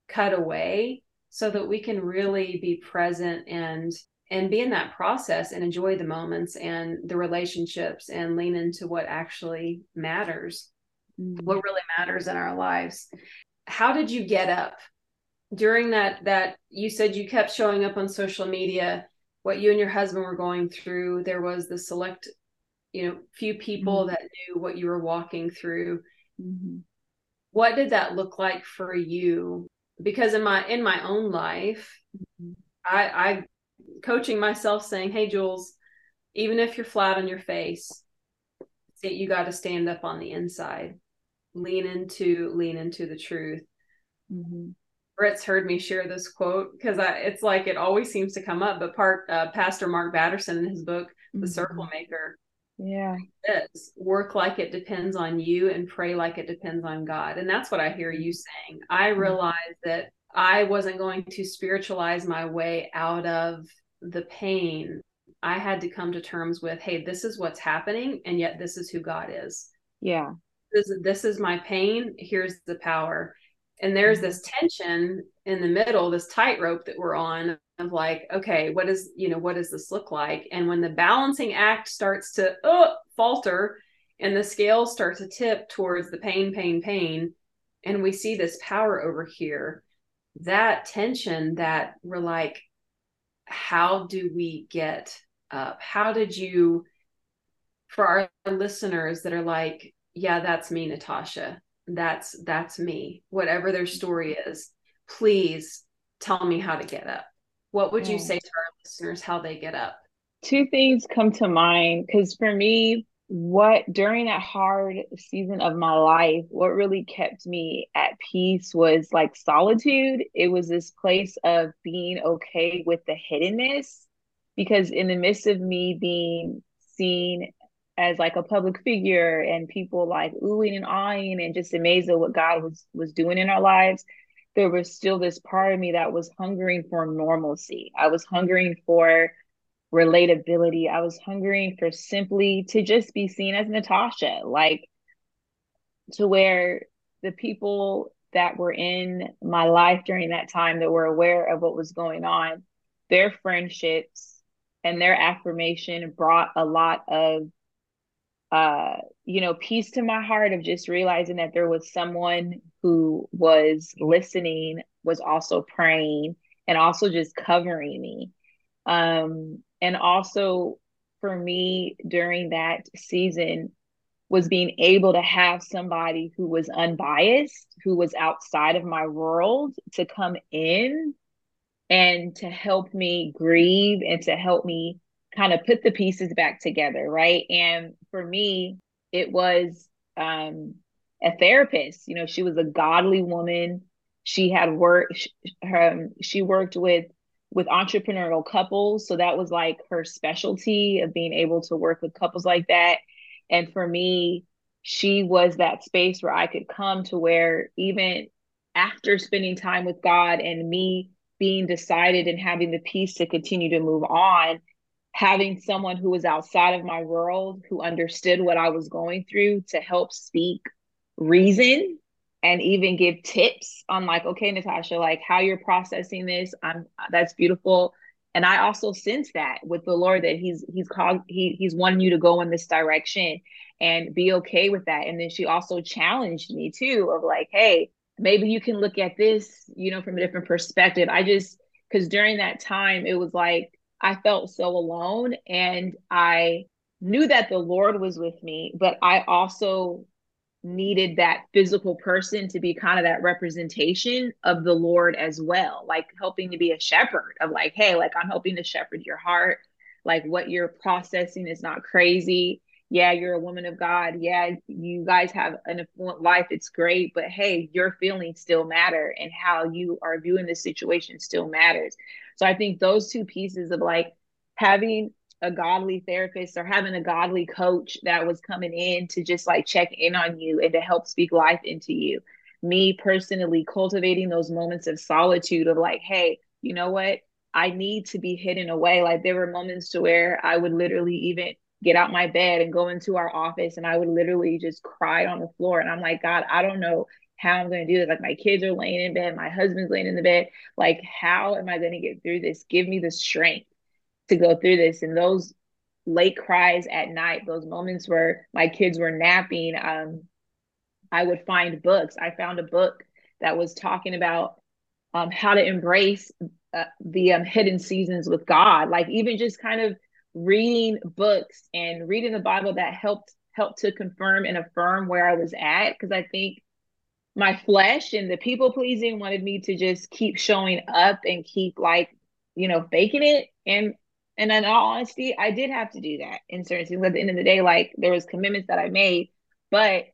cut away so that we can really be present and and be in that process and enjoy the moments and the relationships and lean into what actually matters mm-hmm. what really matters in our lives how did you get up during that that you said you kept showing up on social media what you and your husband were going through there was the select you know few people mm-hmm. that knew what you were walking through mm-hmm. what did that look like for you because in my in my own life mm-hmm. i i coaching myself saying, Hey, Jules, even if you're flat on your face, you got to stand up on the inside, lean into, lean into the truth. Mm-hmm. Heard me share this quote because it's like it always seems to come up. But part uh, Pastor Mark Batterson in his book, The mm-hmm. Circle Maker, yeah, says work like it depends on you and pray like it depends on God. And that's what I hear you saying. I mm-hmm. realized that I wasn't going to spiritualize my way out of the pain, I had to come to terms with, hey, this is what's happening, and yet this is who God is. Yeah. This, this is my pain. Here's the power. And there's mm-hmm. this tension in the middle, this tightrope that we're on of like, okay, what is, you know, what does this look like? And when the balancing act starts to oh, falter and the scale starts to tip towards the pain, pain, pain, and we see this power over here, that tension that we're like, how do we get up? How did you, for our listeners that are like, yeah, that's me, Natasha. That's that's me. Whatever their mm-hmm. story is, please tell me how to get up. What would you say to our listeners how they get up? Two things come to mind because for me, what during that hard season of my life, what really kept me at peace was like solitude. It was this place of being okay with the hiddenness because in the midst of me being seen as like a public figure and people like oohing and awing and just amazed at what God was was doing in our lives, there was still this part of me that was hungering for normalcy. I was hungering for relatability. I was hungering for simply to just be seen as Natasha, like to where the people that were in my life during that time that were aware of what was going on, their friendships and their affirmation brought a lot of uh you know peace to my heart of just realizing that there was someone who was listening was also praying and also just covering me. Um and also for me during that season was being able to have somebody who was unbiased, who was outside of my world to come in and to help me grieve and to help me kind of put the pieces back together, right? And for me, it was um, a therapist. You know, she was a godly woman. She had worked. She, um, she worked with with entrepreneurial couples. So that was like her specialty of being able to work with couples like that. And for me, she was that space where I could come to where even after spending time with God and me being decided and having the peace to continue to move on, having someone who was outside of my world who understood what I was going through to help speak reason and even give tips on like okay natasha like how you're processing this i'm that's beautiful and I also sense that with the Lord that He's He's called He He's wanting you to go in this direction and be okay with that. And then she also challenged me too of like, hey, maybe you can look at this, you know, from a different perspective. I just because during that time it was like I felt so alone and I knew that the Lord was with me, but I also needed that physical person to be kind of that representation of the Lord as well, like helping to be a shepherd of like, hey, like I'm helping to shepherd your heart, like what you're processing is not crazy. Yeah, you're a woman of God. Yeah, you guys have an affluent life. It's great. But hey, your feelings still matter and how you are viewing the situation still matters. So I think those two pieces of like having a godly therapist or having a godly coach that was coming in to just like check in on you and to help speak life into you. Me personally cultivating those moments of solitude of like, hey, you know what? I need to be hidden away. Like there were moments to where I would literally even get out my bed and go into our office and I would literally just cry on the floor. And I'm like, God, I don't know how I'm going to do this. Like my kids are laying in bed, my husband's laying in the bed. Like, how am I going to get through this? Give me the strength to go through this. And those late cries at night, those moments where my kids were napping, um, I would find books. I found a book that was talking about um, how to embrace uh, the um, hidden seasons with God. Like even just kind of reading books and reading the Bible that helped helped to confirm and affirm where I was at. Because I think my flesh and the people pleasing wanted me to just keep showing up and keep like you know faking it and and in all honesty, I did have to do that in certain things. At the end of the day, like there was commitments that I made, but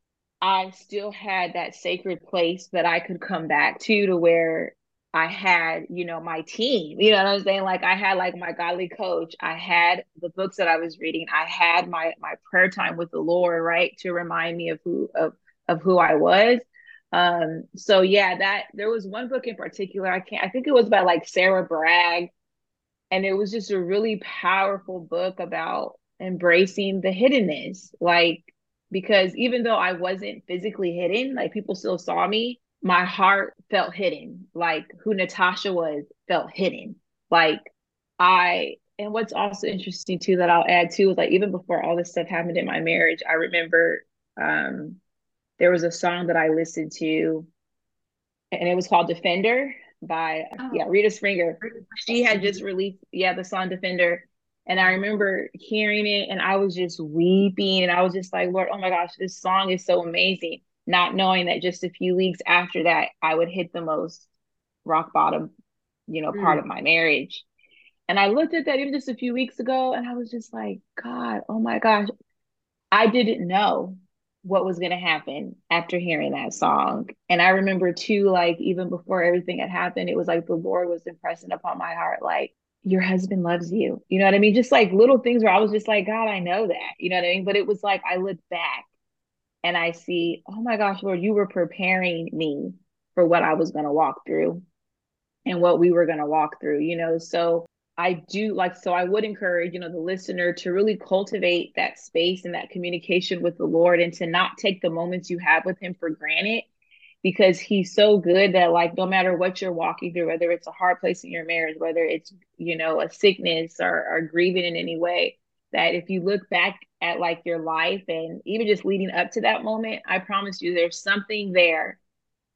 I still had that sacred place that I could come back to to where I had, you know, my team. You know what I'm saying? Like I had like my godly coach. I had the books that I was reading. I had my my prayer time with the Lord, right? To remind me of who of of who I was. Um, so yeah, that there was one book in particular. I can't I think it was by like Sarah Bragg and it was just a really powerful book about embracing the hiddenness like because even though i wasn't physically hidden like people still saw me my heart felt hidden like who natasha was felt hidden like i and what's also interesting too that i'll add too is like even before all this stuff happened in my marriage i remember um there was a song that i listened to and it was called defender by oh. yeah Rita Springer. She had just released yeah the song Defender, and I remember hearing it and I was just weeping and I was just like Lord oh my gosh this song is so amazing. Not knowing that just a few weeks after that I would hit the most rock bottom you know part mm. of my marriage. And I looked at that even just a few weeks ago and I was just like God oh my gosh I didn't know what was going to happen after hearing that song. And I remember too, like, even before everything had happened, it was like the Lord was impressing upon my heart, like, your husband loves you. You know what I mean? Just like little things where I was just like, God, I know that. You know what I mean? But it was like, I looked back and I see, oh my gosh, Lord, you were preparing me for what I was going to walk through and what we were going to walk through, you know? So I do like, so I would encourage, you know, the listener to really cultivate that space and that communication with the Lord and to not take the moments you have with Him for granted because He's so good that, like, no matter what you're walking through, whether it's a hard place in your marriage, whether it's, you know, a sickness or, or grieving in any way, that if you look back at like your life and even just leading up to that moment, I promise you there's something there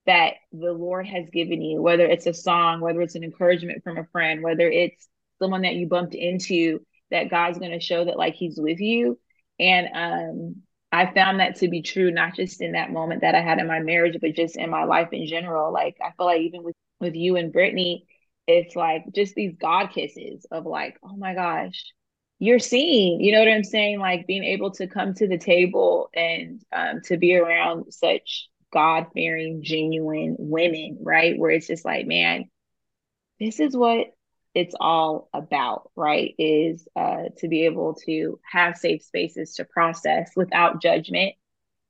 that the Lord has given you, whether it's a song, whether it's an encouragement from a friend, whether it's someone that you bumped into that God's going to show that like he's with you. And um I found that to be true, not just in that moment that I had in my marriage, but just in my life in general. Like I feel like even with, with you and Brittany, it's like just these God kisses of like, oh my gosh, you're seeing, you know what I'm saying? Like being able to come to the table and um, to be around such God fearing, genuine women, right? Where it's just like, man, this is what it's all about, right? Is uh, to be able to have safe spaces to process without judgment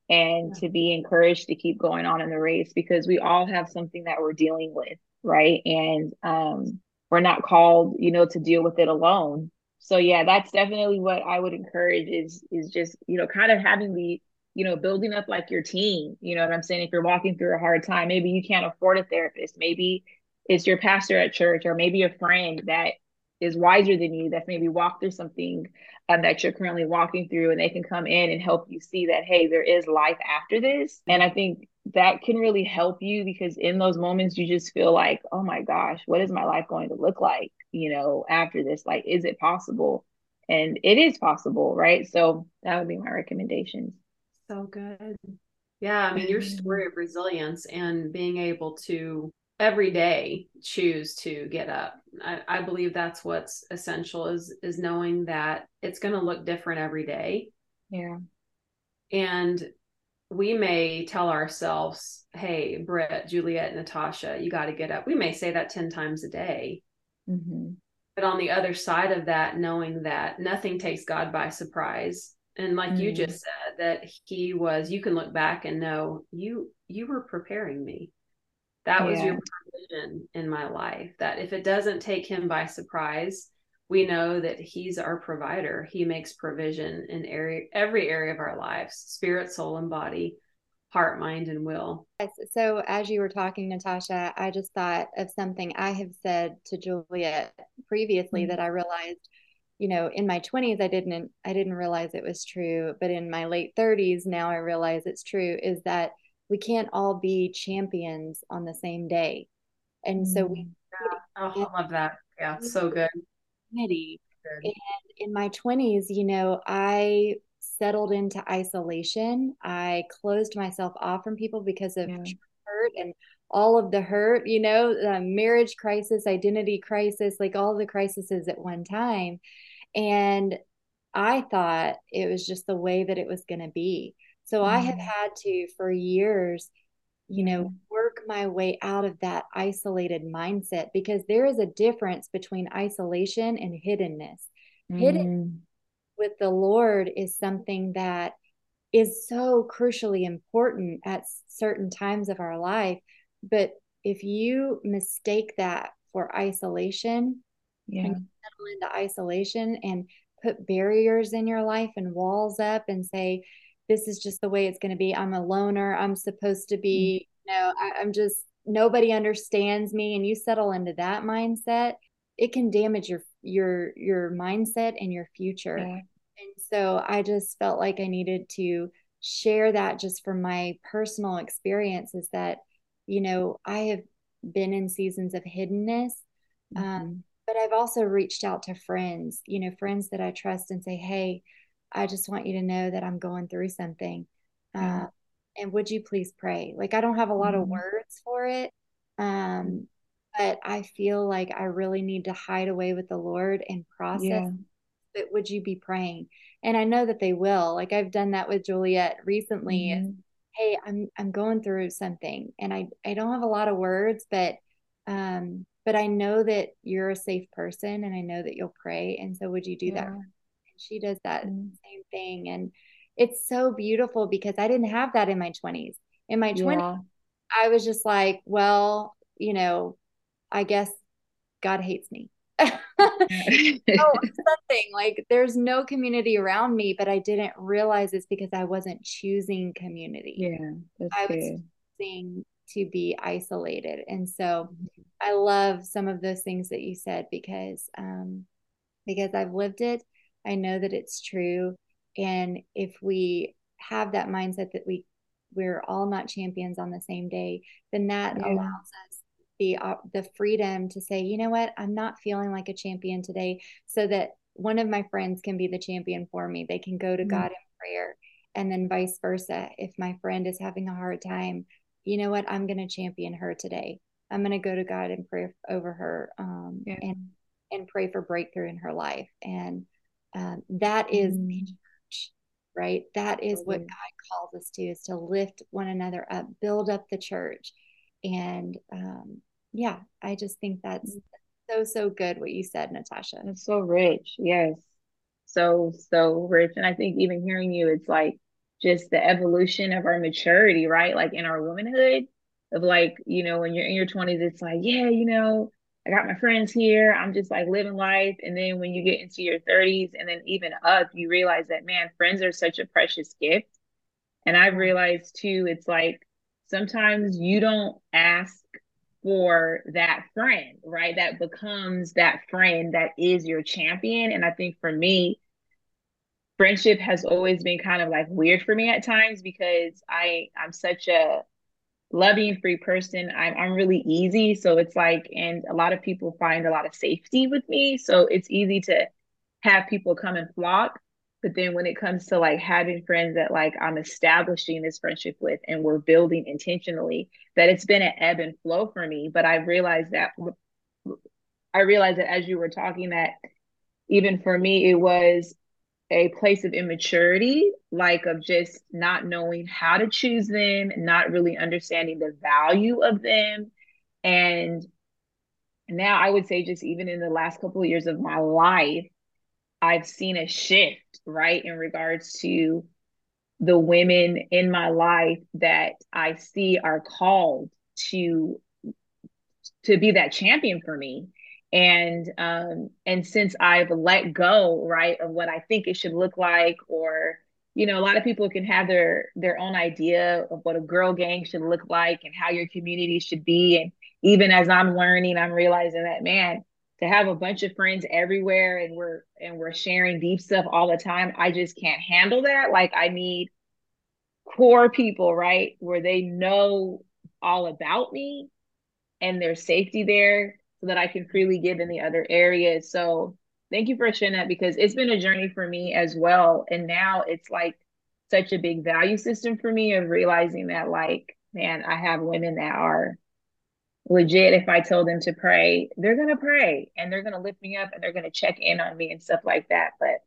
and to be encouraged to keep going on in the race because we all have something that we're dealing with, right? And um, we're not called, you know, to deal with it alone. So yeah, that's definitely what I would encourage is is just, you know, kind of having the you know, building up like your team. You know what I'm saying? If you're walking through a hard time, maybe you can't afford a therapist. Maybe it's your pastor at church or maybe a friend that is wiser than you that's maybe walked through something um, that you're currently walking through and they can come in and help you see that hey there is life after this and i think that can really help you because in those moments you just feel like oh my gosh what is my life going to look like you know after this? Like is it possible? And it is possible right? So that would be my recommendations. So good. Yeah i mean your story of resilience and being able to every day choose to get up. I, I believe that's what's essential is is knowing that it's going to look different every day. Yeah. And we may tell ourselves hey brit juliet natasha you got to get up we may say that 10 times a day mm-hmm. but on the other side of that knowing that nothing takes god by surprise and like mm-hmm. you just said that he was you can look back and know you you were preparing me that was your provision in my life. That if it doesn't take him by surprise, we know that he's our provider. He makes provision in area every area of our lives, spirit, soul, and body, heart, mind, and will. Yes. So as you were talking, Natasha, I just thought of something I have said to Juliet previously mm-hmm. that I realized you know in my 20s i didn't i didn't realize it was true but in my late 30s now i realize it's true is that we can't all be champions on the same day. And so we yeah. oh, I love that. Yeah, so good. Committee. And in my 20s, you know, I settled into isolation. I closed myself off from people because of yeah. hurt and all of the hurt, you know, the marriage crisis, identity crisis, like all the crises at one time. And I thought it was just the way that it was going to be. So mm-hmm. I have mm-hmm. had to, for years, you know, work my way out of that isolated mindset because there is a difference between isolation and hiddenness. Mm. Hidden with the Lord is something that is so crucially important at certain times of our life. But if you mistake that for isolation, yeah. and settle into isolation and put barriers in your life and walls up and say, this is just the way it's going to be. I'm a loner. I'm supposed to be, mm. you know, I, I'm just, nobody understands me. And you settle into that mindset, it can damage your, your, your mindset and your future. Yeah. And so I just felt like I needed to share that just from my personal experience is that, you know, I have been in seasons of hiddenness. Mm-hmm. Um, but I've also reached out to friends, you know, friends that I trust and say, Hey, I just want you to know that I'm going through something. Uh, and would you please pray? Like, I don't have a lot mm-hmm. of words for it. Um, but I feel like I really need to hide away with the Lord and process. Yeah. But would you be praying? And I know that they will. Like I've done that with Juliet recently. Mm-hmm. Hey, I'm I'm going through something, and I I don't have a lot of words, but um, but I know that you're a safe person, and I know that you'll pray. And so, would you do yeah. that? She does that mm. same thing. And it's so beautiful because i didn't have that in my 20s in my 20s i was just like well you know i guess god hates me. No, something like there's no community around me but i didn't realize it's because i wasn't choosing community. Yeah i was choosing to be isolated. And so mm-hmm. i love some of those things that you said because um because i've lived it I know that it's true. And if we have that mindset that we we're all not champions on the same day, then that yeah. allows us the uh, the freedom to say, you know what, I'm not feeling like a champion today, so that one of my friends can be the champion for me. They can go to mm-hmm. God in prayer, and then vice versa. If my friend is having a hard time, you know what, I'm going to champion her today. I'm going to go to God and pray over her, um, yeah. and and pray for breakthrough in her life. And um, that is mm. church, right? That is what God calls us to is to lift one another up, build up the church. And um, yeah, I just think that's mm. so, so good what you said, Natasha. It's so rich. Yes. So, so rich. And I think even hearing you, it's like just the evolution of our maturity, right? Like in our womanhood, of like, you know, when you're in your 20s, it's like, yeah, you know, I got my friends here. I'm just like living life. And then when you get into your 30s and then even up, you realize that, man, friends are such a precious gift. And I've realized too, it's like sometimes you don't ask for that friend, right? That becomes that friend that is your champion. And I think for me, friendship has always been kind of like weird for me at times because I I'm such a loving free person. I'm I'm really easy. So it's like and a lot of people find a lot of safety with me. So it's easy to have people come and flock. But then when it comes to like having friends that like I'm establishing this friendship with and we're building intentionally, that it's been an ebb and flow for me. But I realized that I realized that as you were talking that even for me, it was a place of immaturity, like of just not knowing how to choose them, not really understanding the value of them. And now I would say, just even in the last couple of years of my life, I've seen a shift, right, in regards to the women in my life that I see are called to to be that champion for me and um and since i've let go right of what i think it should look like or you know a lot of people can have their their own idea of what a girl gang should look like and how your community should be. And even as i'm learning i'm realizing that man to have a bunch of friends everywhere and we're and we're sharing deep stuff all the time i just can't handle that. Like i need core people right where they know all about me and there's safety there so that I can freely give in the other areas. So thank you for sharing that because it's been a journey for me as well. And now it's like such a big value system for me of realizing that like, man, I have women that are legit. If I tell them to pray, they're gonna pray and they're gonna lift me up and they're gonna check in on me and stuff like that. But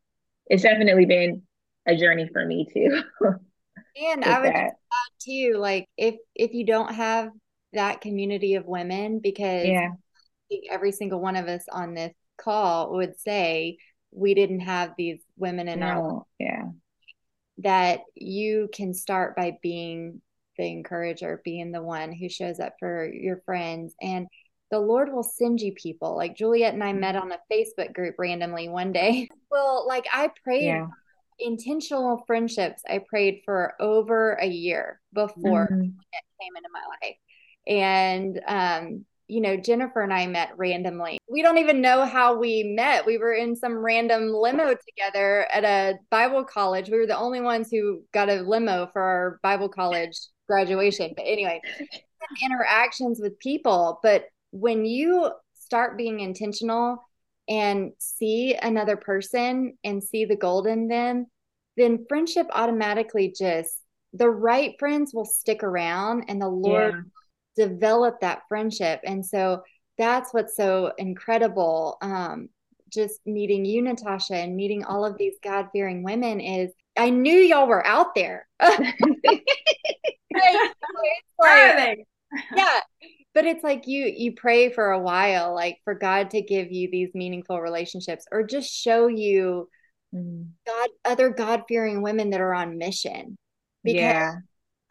it's definitely been a journey for me too. and I would add too, like if if you don't have that community of women, because yeah every single one of us on this call would say we didn't have these women in no, our yeah. that you can start by being the encourager being the one who shows up for your friends. And the lord will send you people. Like juliet and i met on a facebook group randomly one day. Well like i prayed yeah. intentional friendships i prayed for over a year before mm-hmm. it came into my life. And um you know, Jennifer and I met randomly. We don't even know how we met. We were in some random limo together at a Bible college. We were the only ones who got a limo for our Bible college graduation. But anyway, interactions with people. But when you start being intentional and see another person and see the gold in them, then friendship automatically just the right friends will stick around and the Lord yeah develop that friendship. And so that's what's so incredible. Um, just meeting you, Natasha, and meeting all of these God fearing women is I knew y'all were out there. like, yeah. But it's like you you pray for a while, like for God to give you these meaningful relationships or just show you mm. God other God fearing women that are on mission. Because yeah.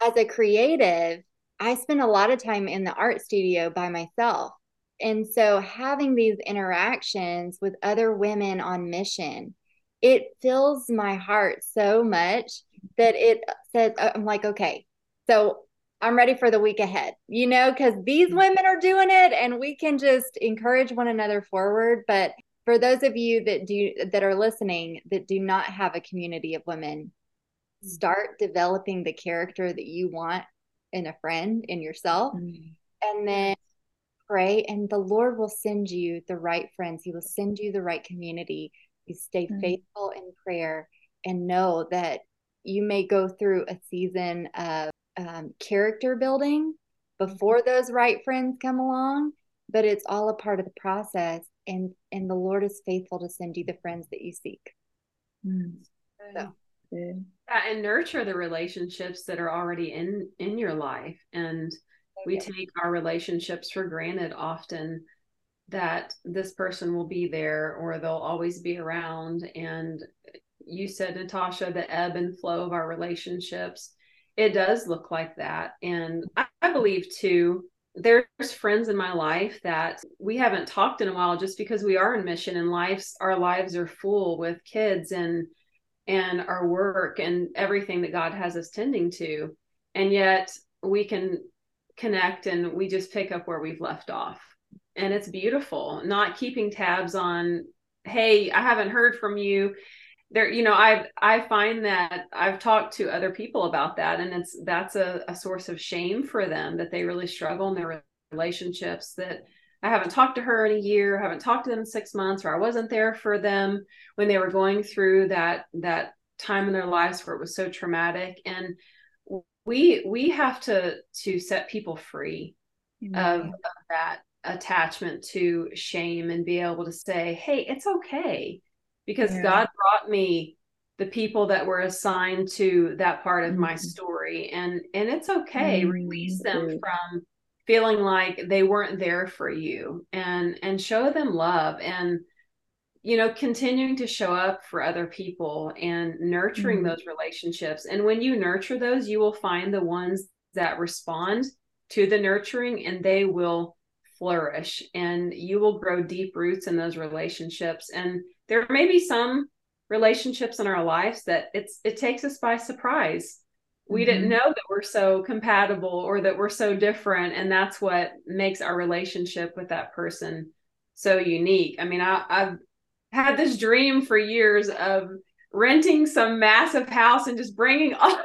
as a creative, I spend a lot of time in the art studio by myself. And so having these interactions with other women on mission, it fills my heart so much that it says, uh, I'm like, okay, so I'm ready for the week ahead, you know, because these mm. women are doing it and we can just encourage one another forward. But for those of you that do that are listening that do not have a community of women, mm. start developing the character that you want in a friend, in yourself. Mm-hmm. And then pray, and the Lord will send you the right friends. He will send you the right community. You stay mm-hmm. faithful in prayer and know that you may go through a season of um, character building before mm-hmm. those right friends come along, but it's all a part of the process. And and the Lord is faithful to send you the friends that you seek. Mm. So yeah, and nurture the relationships that are already in in your life. And oh, we take our relationships for granted often that this person will be there or they'll always be around. And you said natasha the ebb and flow of our relationships it does look like that. And I, I believe too there's friends in my life that we haven't talked in a while just because we are in mission and lives our lives are full with kids and and our work and everything that God has us tending to. And yet we can connect and we just pick up where we've left off. And it's beautiful, not keeping tabs on, hey, I haven't heard from you. There, you know, I I find that I've talked to other people about that, and it's that's a, a source of shame for them that they really struggle in their relationships that I haven't talked to her in a year, haven't talked to them in six months, or I wasn't there for them when they were going through that that time in their lives where it was so traumatic. And we we have to to set people free mm-hmm. of, of that attachment to shame and be able to say, hey, it's okay. Because yeah. God brought me the people that were assigned to that part of mm-hmm. my story and and it's okay mm-hmm. release them from feeling like they weren't there for you and and show them love and you know continuing to show up for other people and nurturing mm-hmm. those relationships. And when you nurture those you will find the ones that respond to the nurturing and they will flourish and you will grow deep roots in those relationships. And there may be some relationships in our lives that it's it takes us by surprise we mm-hmm. didn't know that we're so compatible or that we're so different and that's what makes our relationship with that person so unique i mean I, i've had this dream for years of renting some massive house and just bringing all,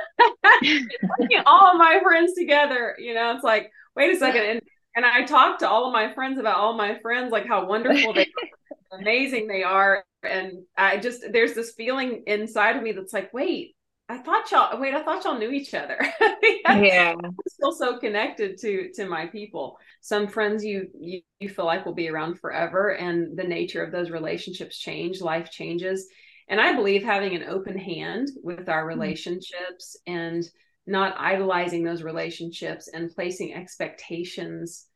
bringing all of my friends together you know it's like wait a second and, and i talked to all of my friends about all my friends like how wonderful they are amazing they are and i just there's this feeling inside of me that's like wait I thought y'all wait, I thought y'all knew each other. yeah. I'm still so connected to to my people. Some friends you, you you feel like will be around forever and the nature of those relationships change, life changes. And I believe having an open hand with our mm-hmm. relationships mm-hmm. and not idolizing those relationships and placing expectations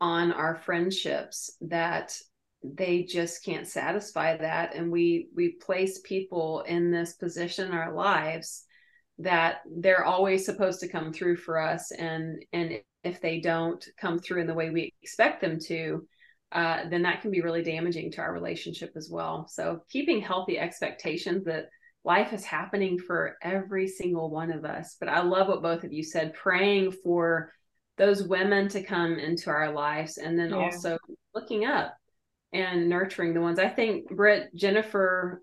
on our friendships that they just can't satisfy that. And we we place people in this position in our lives that they're always supposed to come through for us. And and if they don't come through in the way we expect them to uh, then that can be really damaging to our relationship as well. So keeping healthy expectations that life is happening for every single one of us. But i love what both of you said praying for those women to come into our lives and then yeah. also looking up and nurturing the ones. I think Brit Jennifer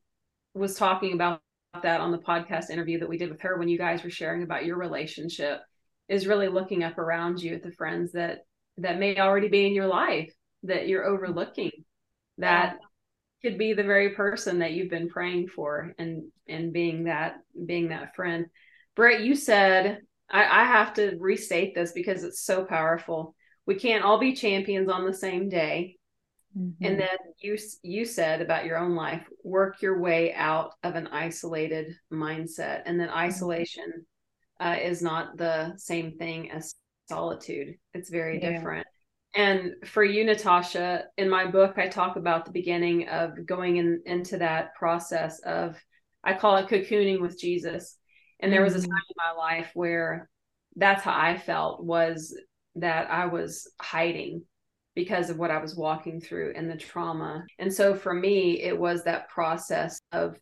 was talking about that on the podcast interview that we did with her when you guys were sharing about your relationship is really looking up around you at the friends that that may already be in your life that you're overlooking that yeah. could be the very person that you've been praying for and and being that being that friend Brit you said I, I have to restate this because it's so powerful we can't all be champions on the same day Mm-hmm. And then you you said about your own life, work your way out of an isolated mindset, and then mm-hmm. isolation uh, is not the same thing as solitude. It's very yeah. different. And for you, Natasha, in my book, I talk about the beginning of going in, into that process of, I call it cocooning with Jesus. And there was a mm-hmm. time in my life where that's how I felt was that I was hiding because of what I was walking through and the trauma. And so for me, it was that process of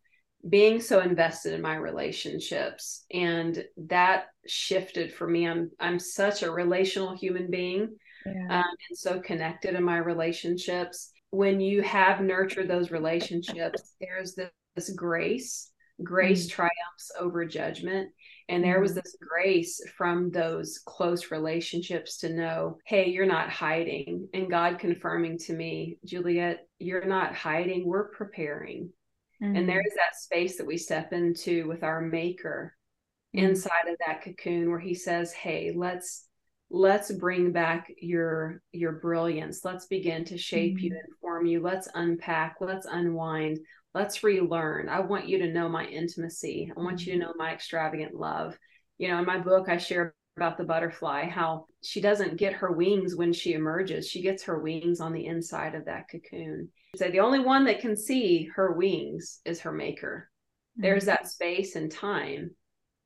being so invested in my relationships and that shifted for me i'm i'm such a relational human being yeah. um, and so connected in my relationships when you have nurtured those relationships there's this, this grace grace mm. triumphs over judgment and there was mm-hmm. this grace from those close relationships to know, hey, you're not hiding. And God confirming to me, Juliet, you're not hiding, we're preparing. Mm-hmm. And there's that space that we step into with our maker mm-hmm. inside of that cocoon where he says, Hey, let's let's bring back your your brilliance let's begin to shape mm-hmm. you inform you let's unpack let's unwind let's relearn. I want you to know my intimacy. I want you to mm-hmm. know my extravagant love. You know, in my book, I share about the butterfly, how she doesn't get her wings when she emerges. She gets her wings on the inside of that cocoon. So the only one that can see her wings is her maker. There's mm-hmm. that space and time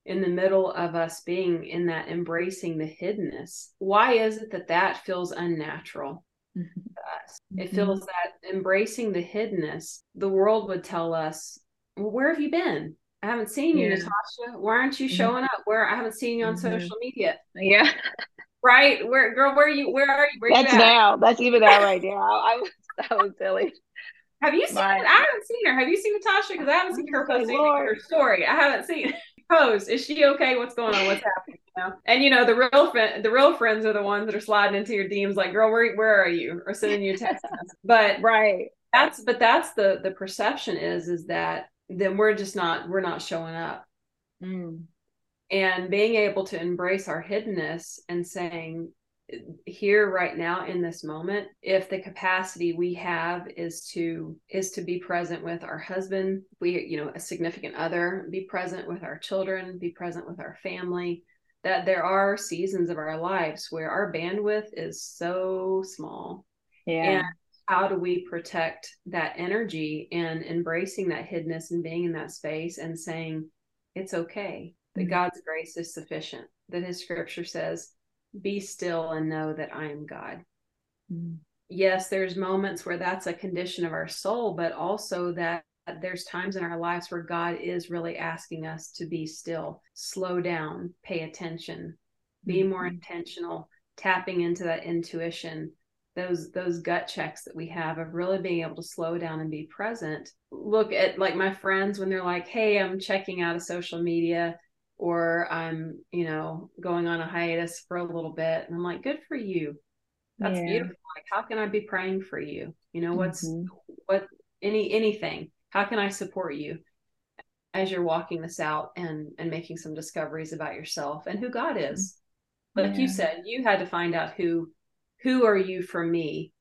in the middle of us being in that embracing the hiddenness. Why is it that that feels unnatural? mm-hmm. Us. It mm-hmm. feels that embracing the hiddenness, the world would tell us, well, where have you been? I haven't seen you, yeah. Natasha. Why aren't you showing up? Where I haven't seen you on mm-hmm. social media. Yeah. Right? Where, girl? Where are you? Where are you? Where That's you now. That's even now right now. I, was, I was silly. Have you seen? My, I haven't seen her. Have you seen Natasha? Because I haven't seen her post her story. I haven't seen post. Is she okay? What's going on? What's happening? You know? And you know the real friend, the real friends are the ones that are sliding into your DMs like, "Girl, where where are you?" or sending you text. but right. That's but that's the the perception is is that then we're just not we're not showing up. Mm and being able to embrace our hiddenness and saying here right now in this moment if the capacity we have is to is to be present with our husband we you know a significant other be present with our children be present with our family that there are seasons of our lives where our bandwidth is so small. Yeah. And how do we protect that energy and embracing that hiddenness and being in that space and saying it's okay. That mm-hmm. God's grace is sufficient, that his scripture says, Be still and know that I am God. Mm-hmm. Yes, there's moments where that's a condition of our soul, but also that there's times in our lives where God is really asking us to be still, slow down, pay attention, be mm-hmm. more intentional, tapping into that intuition, those those gut checks that we have of really being able to slow down and be present. Look at like my friends when they're like, "Hey, I'm checking out of social media." Or I'm, you know, going on a hiatus for a little bit. And I'm like, good for you. That's yeah. beautiful. Like, how can I be praying for you? You know, what's mm-hmm. what any anything? How can I support you as you're walking this out and and making some discoveries about yourself and who God is? Like yeah. you said, you had to find out who who are you for me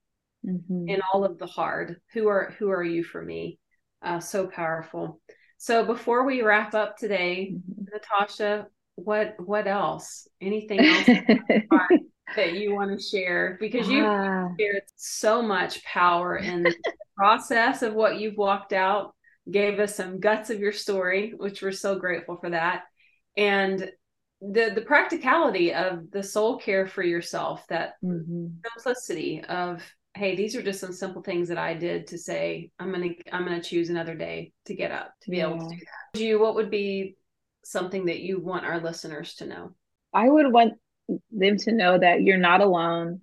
mm-hmm. in all of the hard. Who are who are you for me? Uh, so powerful. So before we wrap up today, mm-hmm. Natasha, what what else? Anything else that you want to share? Because you ah. shared so much power in the process of what you've walked out, gave us some guts of your story, which we're so grateful for that. And the the practicality of the soul care for yourself, that mm-hmm. simplicity of hey these are just some simple things that i did to say i'm gonna i'm gonna choose another day to get up to be yeah. able to do that you what would be something that you want our listeners to know i would want them to know that you're not alone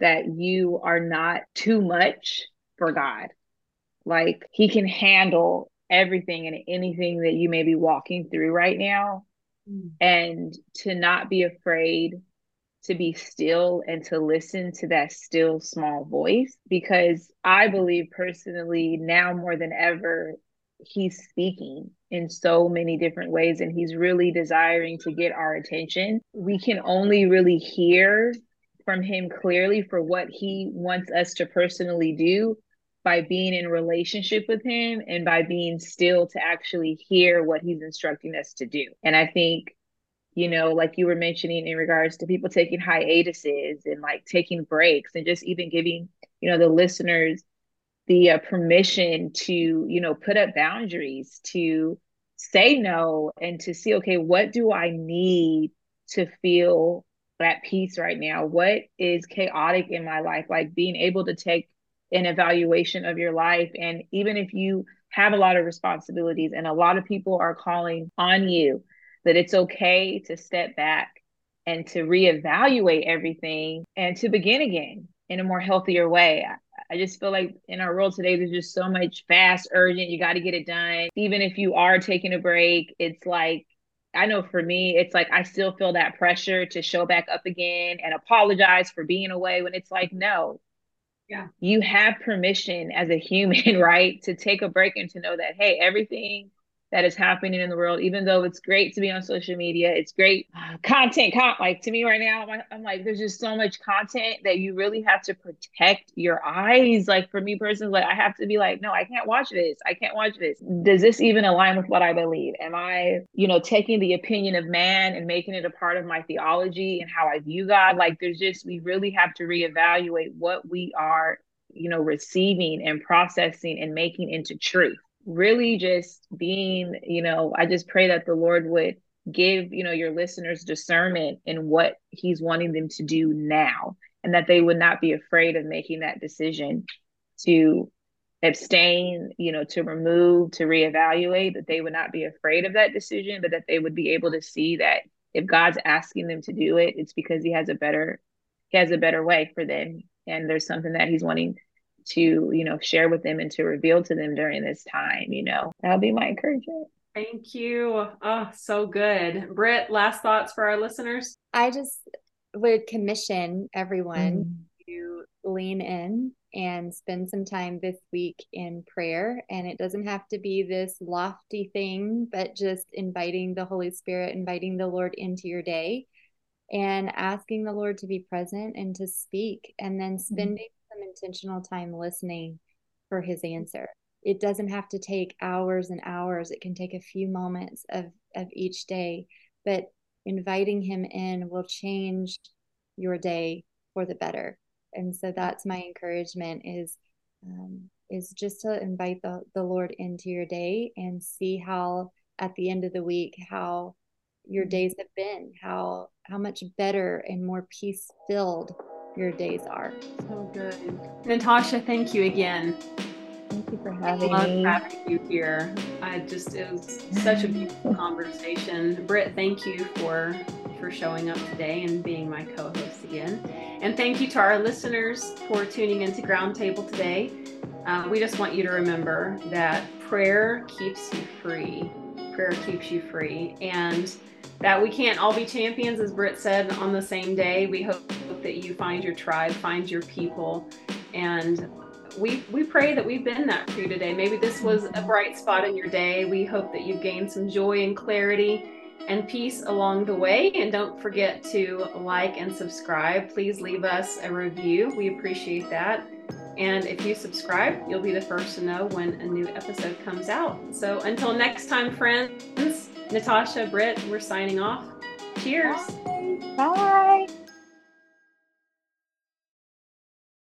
that you are not too much for god like he can handle everything and anything that you may be walking through right now mm. and to not be afraid to be still and to listen to that still small voice because I believe personally now more than ever he's speaking in so many different ways and he's really desiring to get our attention. We can only really hear from him clearly for what he wants us to personally do by being in relationship with him and by being still to actually hear what he's instructing us to do. And I think you know, like you were mentioning in regards to people taking hiatuses and like taking breaks and just even giving, you know, the listeners the uh, permission to, you know, put up boundaries, to say no and to see, okay, what do I need to feel at peace right now? What is chaotic in my life? Like being able to take an evaluation of your life. And even if you have a lot of responsibilities and a lot of people are calling on you, that it's okay to step back and to reevaluate everything and to begin again in a more healthier way. I, just feel like in our world today, there's just so much fast, urgent, you got to get it done. Even if you are taking a break, it's like, I know for me, it's like I still feel that pressure to show back up again and apologize for being away when it's like, no, yeah. You have permission as a human, right? To take a break and to know that, hey, everything that is happening in the world even though it's great to be on social media it's great content con- like to me right now I'm, I'm, like there's just so much content that you really have to protect your eyes. Like for me personally like i have to be like no i can't watch this i can't watch this. Does this even align with what i believe? Am i you know taking the opinion of man and making it a part of my theology and how i view god? Like there's just we really have to reevaluate what we are you know receiving and processing and making into truth really just being, you know, I just pray that the Lord would give, you know, your listeners discernment in what he's wanting them to do now and that they would not be afraid of making that decision to abstain, you know, to remove, to reevaluate, that they would not be afraid of that decision, but that they would be able to see that if God's asking them to do it, it's because he has a better he has a better way for them and there's something that he's wanting to, you know, share with them and to reveal to them during this time, you know. That'll be my encouragement. Thank you. Oh, so good. Brit, last thoughts for our listeners? I just would commission everyone mm. to lean in and spend some time this week in prayer. And it doesn't have to be this lofty thing, but just inviting the Holy Spirit, inviting the Lord into your day and asking the Lord to be present and to speak, and then mm-hmm. spending mm-hmm. Some intentional time listening for his answer. It doesn't have to take hours and hours, it can take a few moments of, of each day, but inviting him in will change your day for the better and so that's my encouragement is um, is just to invite the, the lord into your day and see how at the end of the week how your mm-hmm. days have been how how much better and more peace filled your days are so good natasha thank you again thank you for having I love me having you here i just it was such a beautiful conversation brit thank you for for showing up today and being my co host again. And thank you to our listeners for tuning into Groundtable today. Uh, we just want you to remember that prayer keeps you free. Prayer keeps you free. And that we can't all be champions, as Brit said, on the same day. We hope that you find your tribe, find your people, and we we pray that we've been that for you today. Maybe this was a bright spot in your day. We hope that you've gained some joy and clarity and peace along the way. And don't forget to like and subscribe. Please leave us a review. We appreciate that. And if you subscribe, you'll be the first to know when a new episode comes out. So until next time, friends, Natasha, Brit, we're signing off. Cheers. Bye. Bye.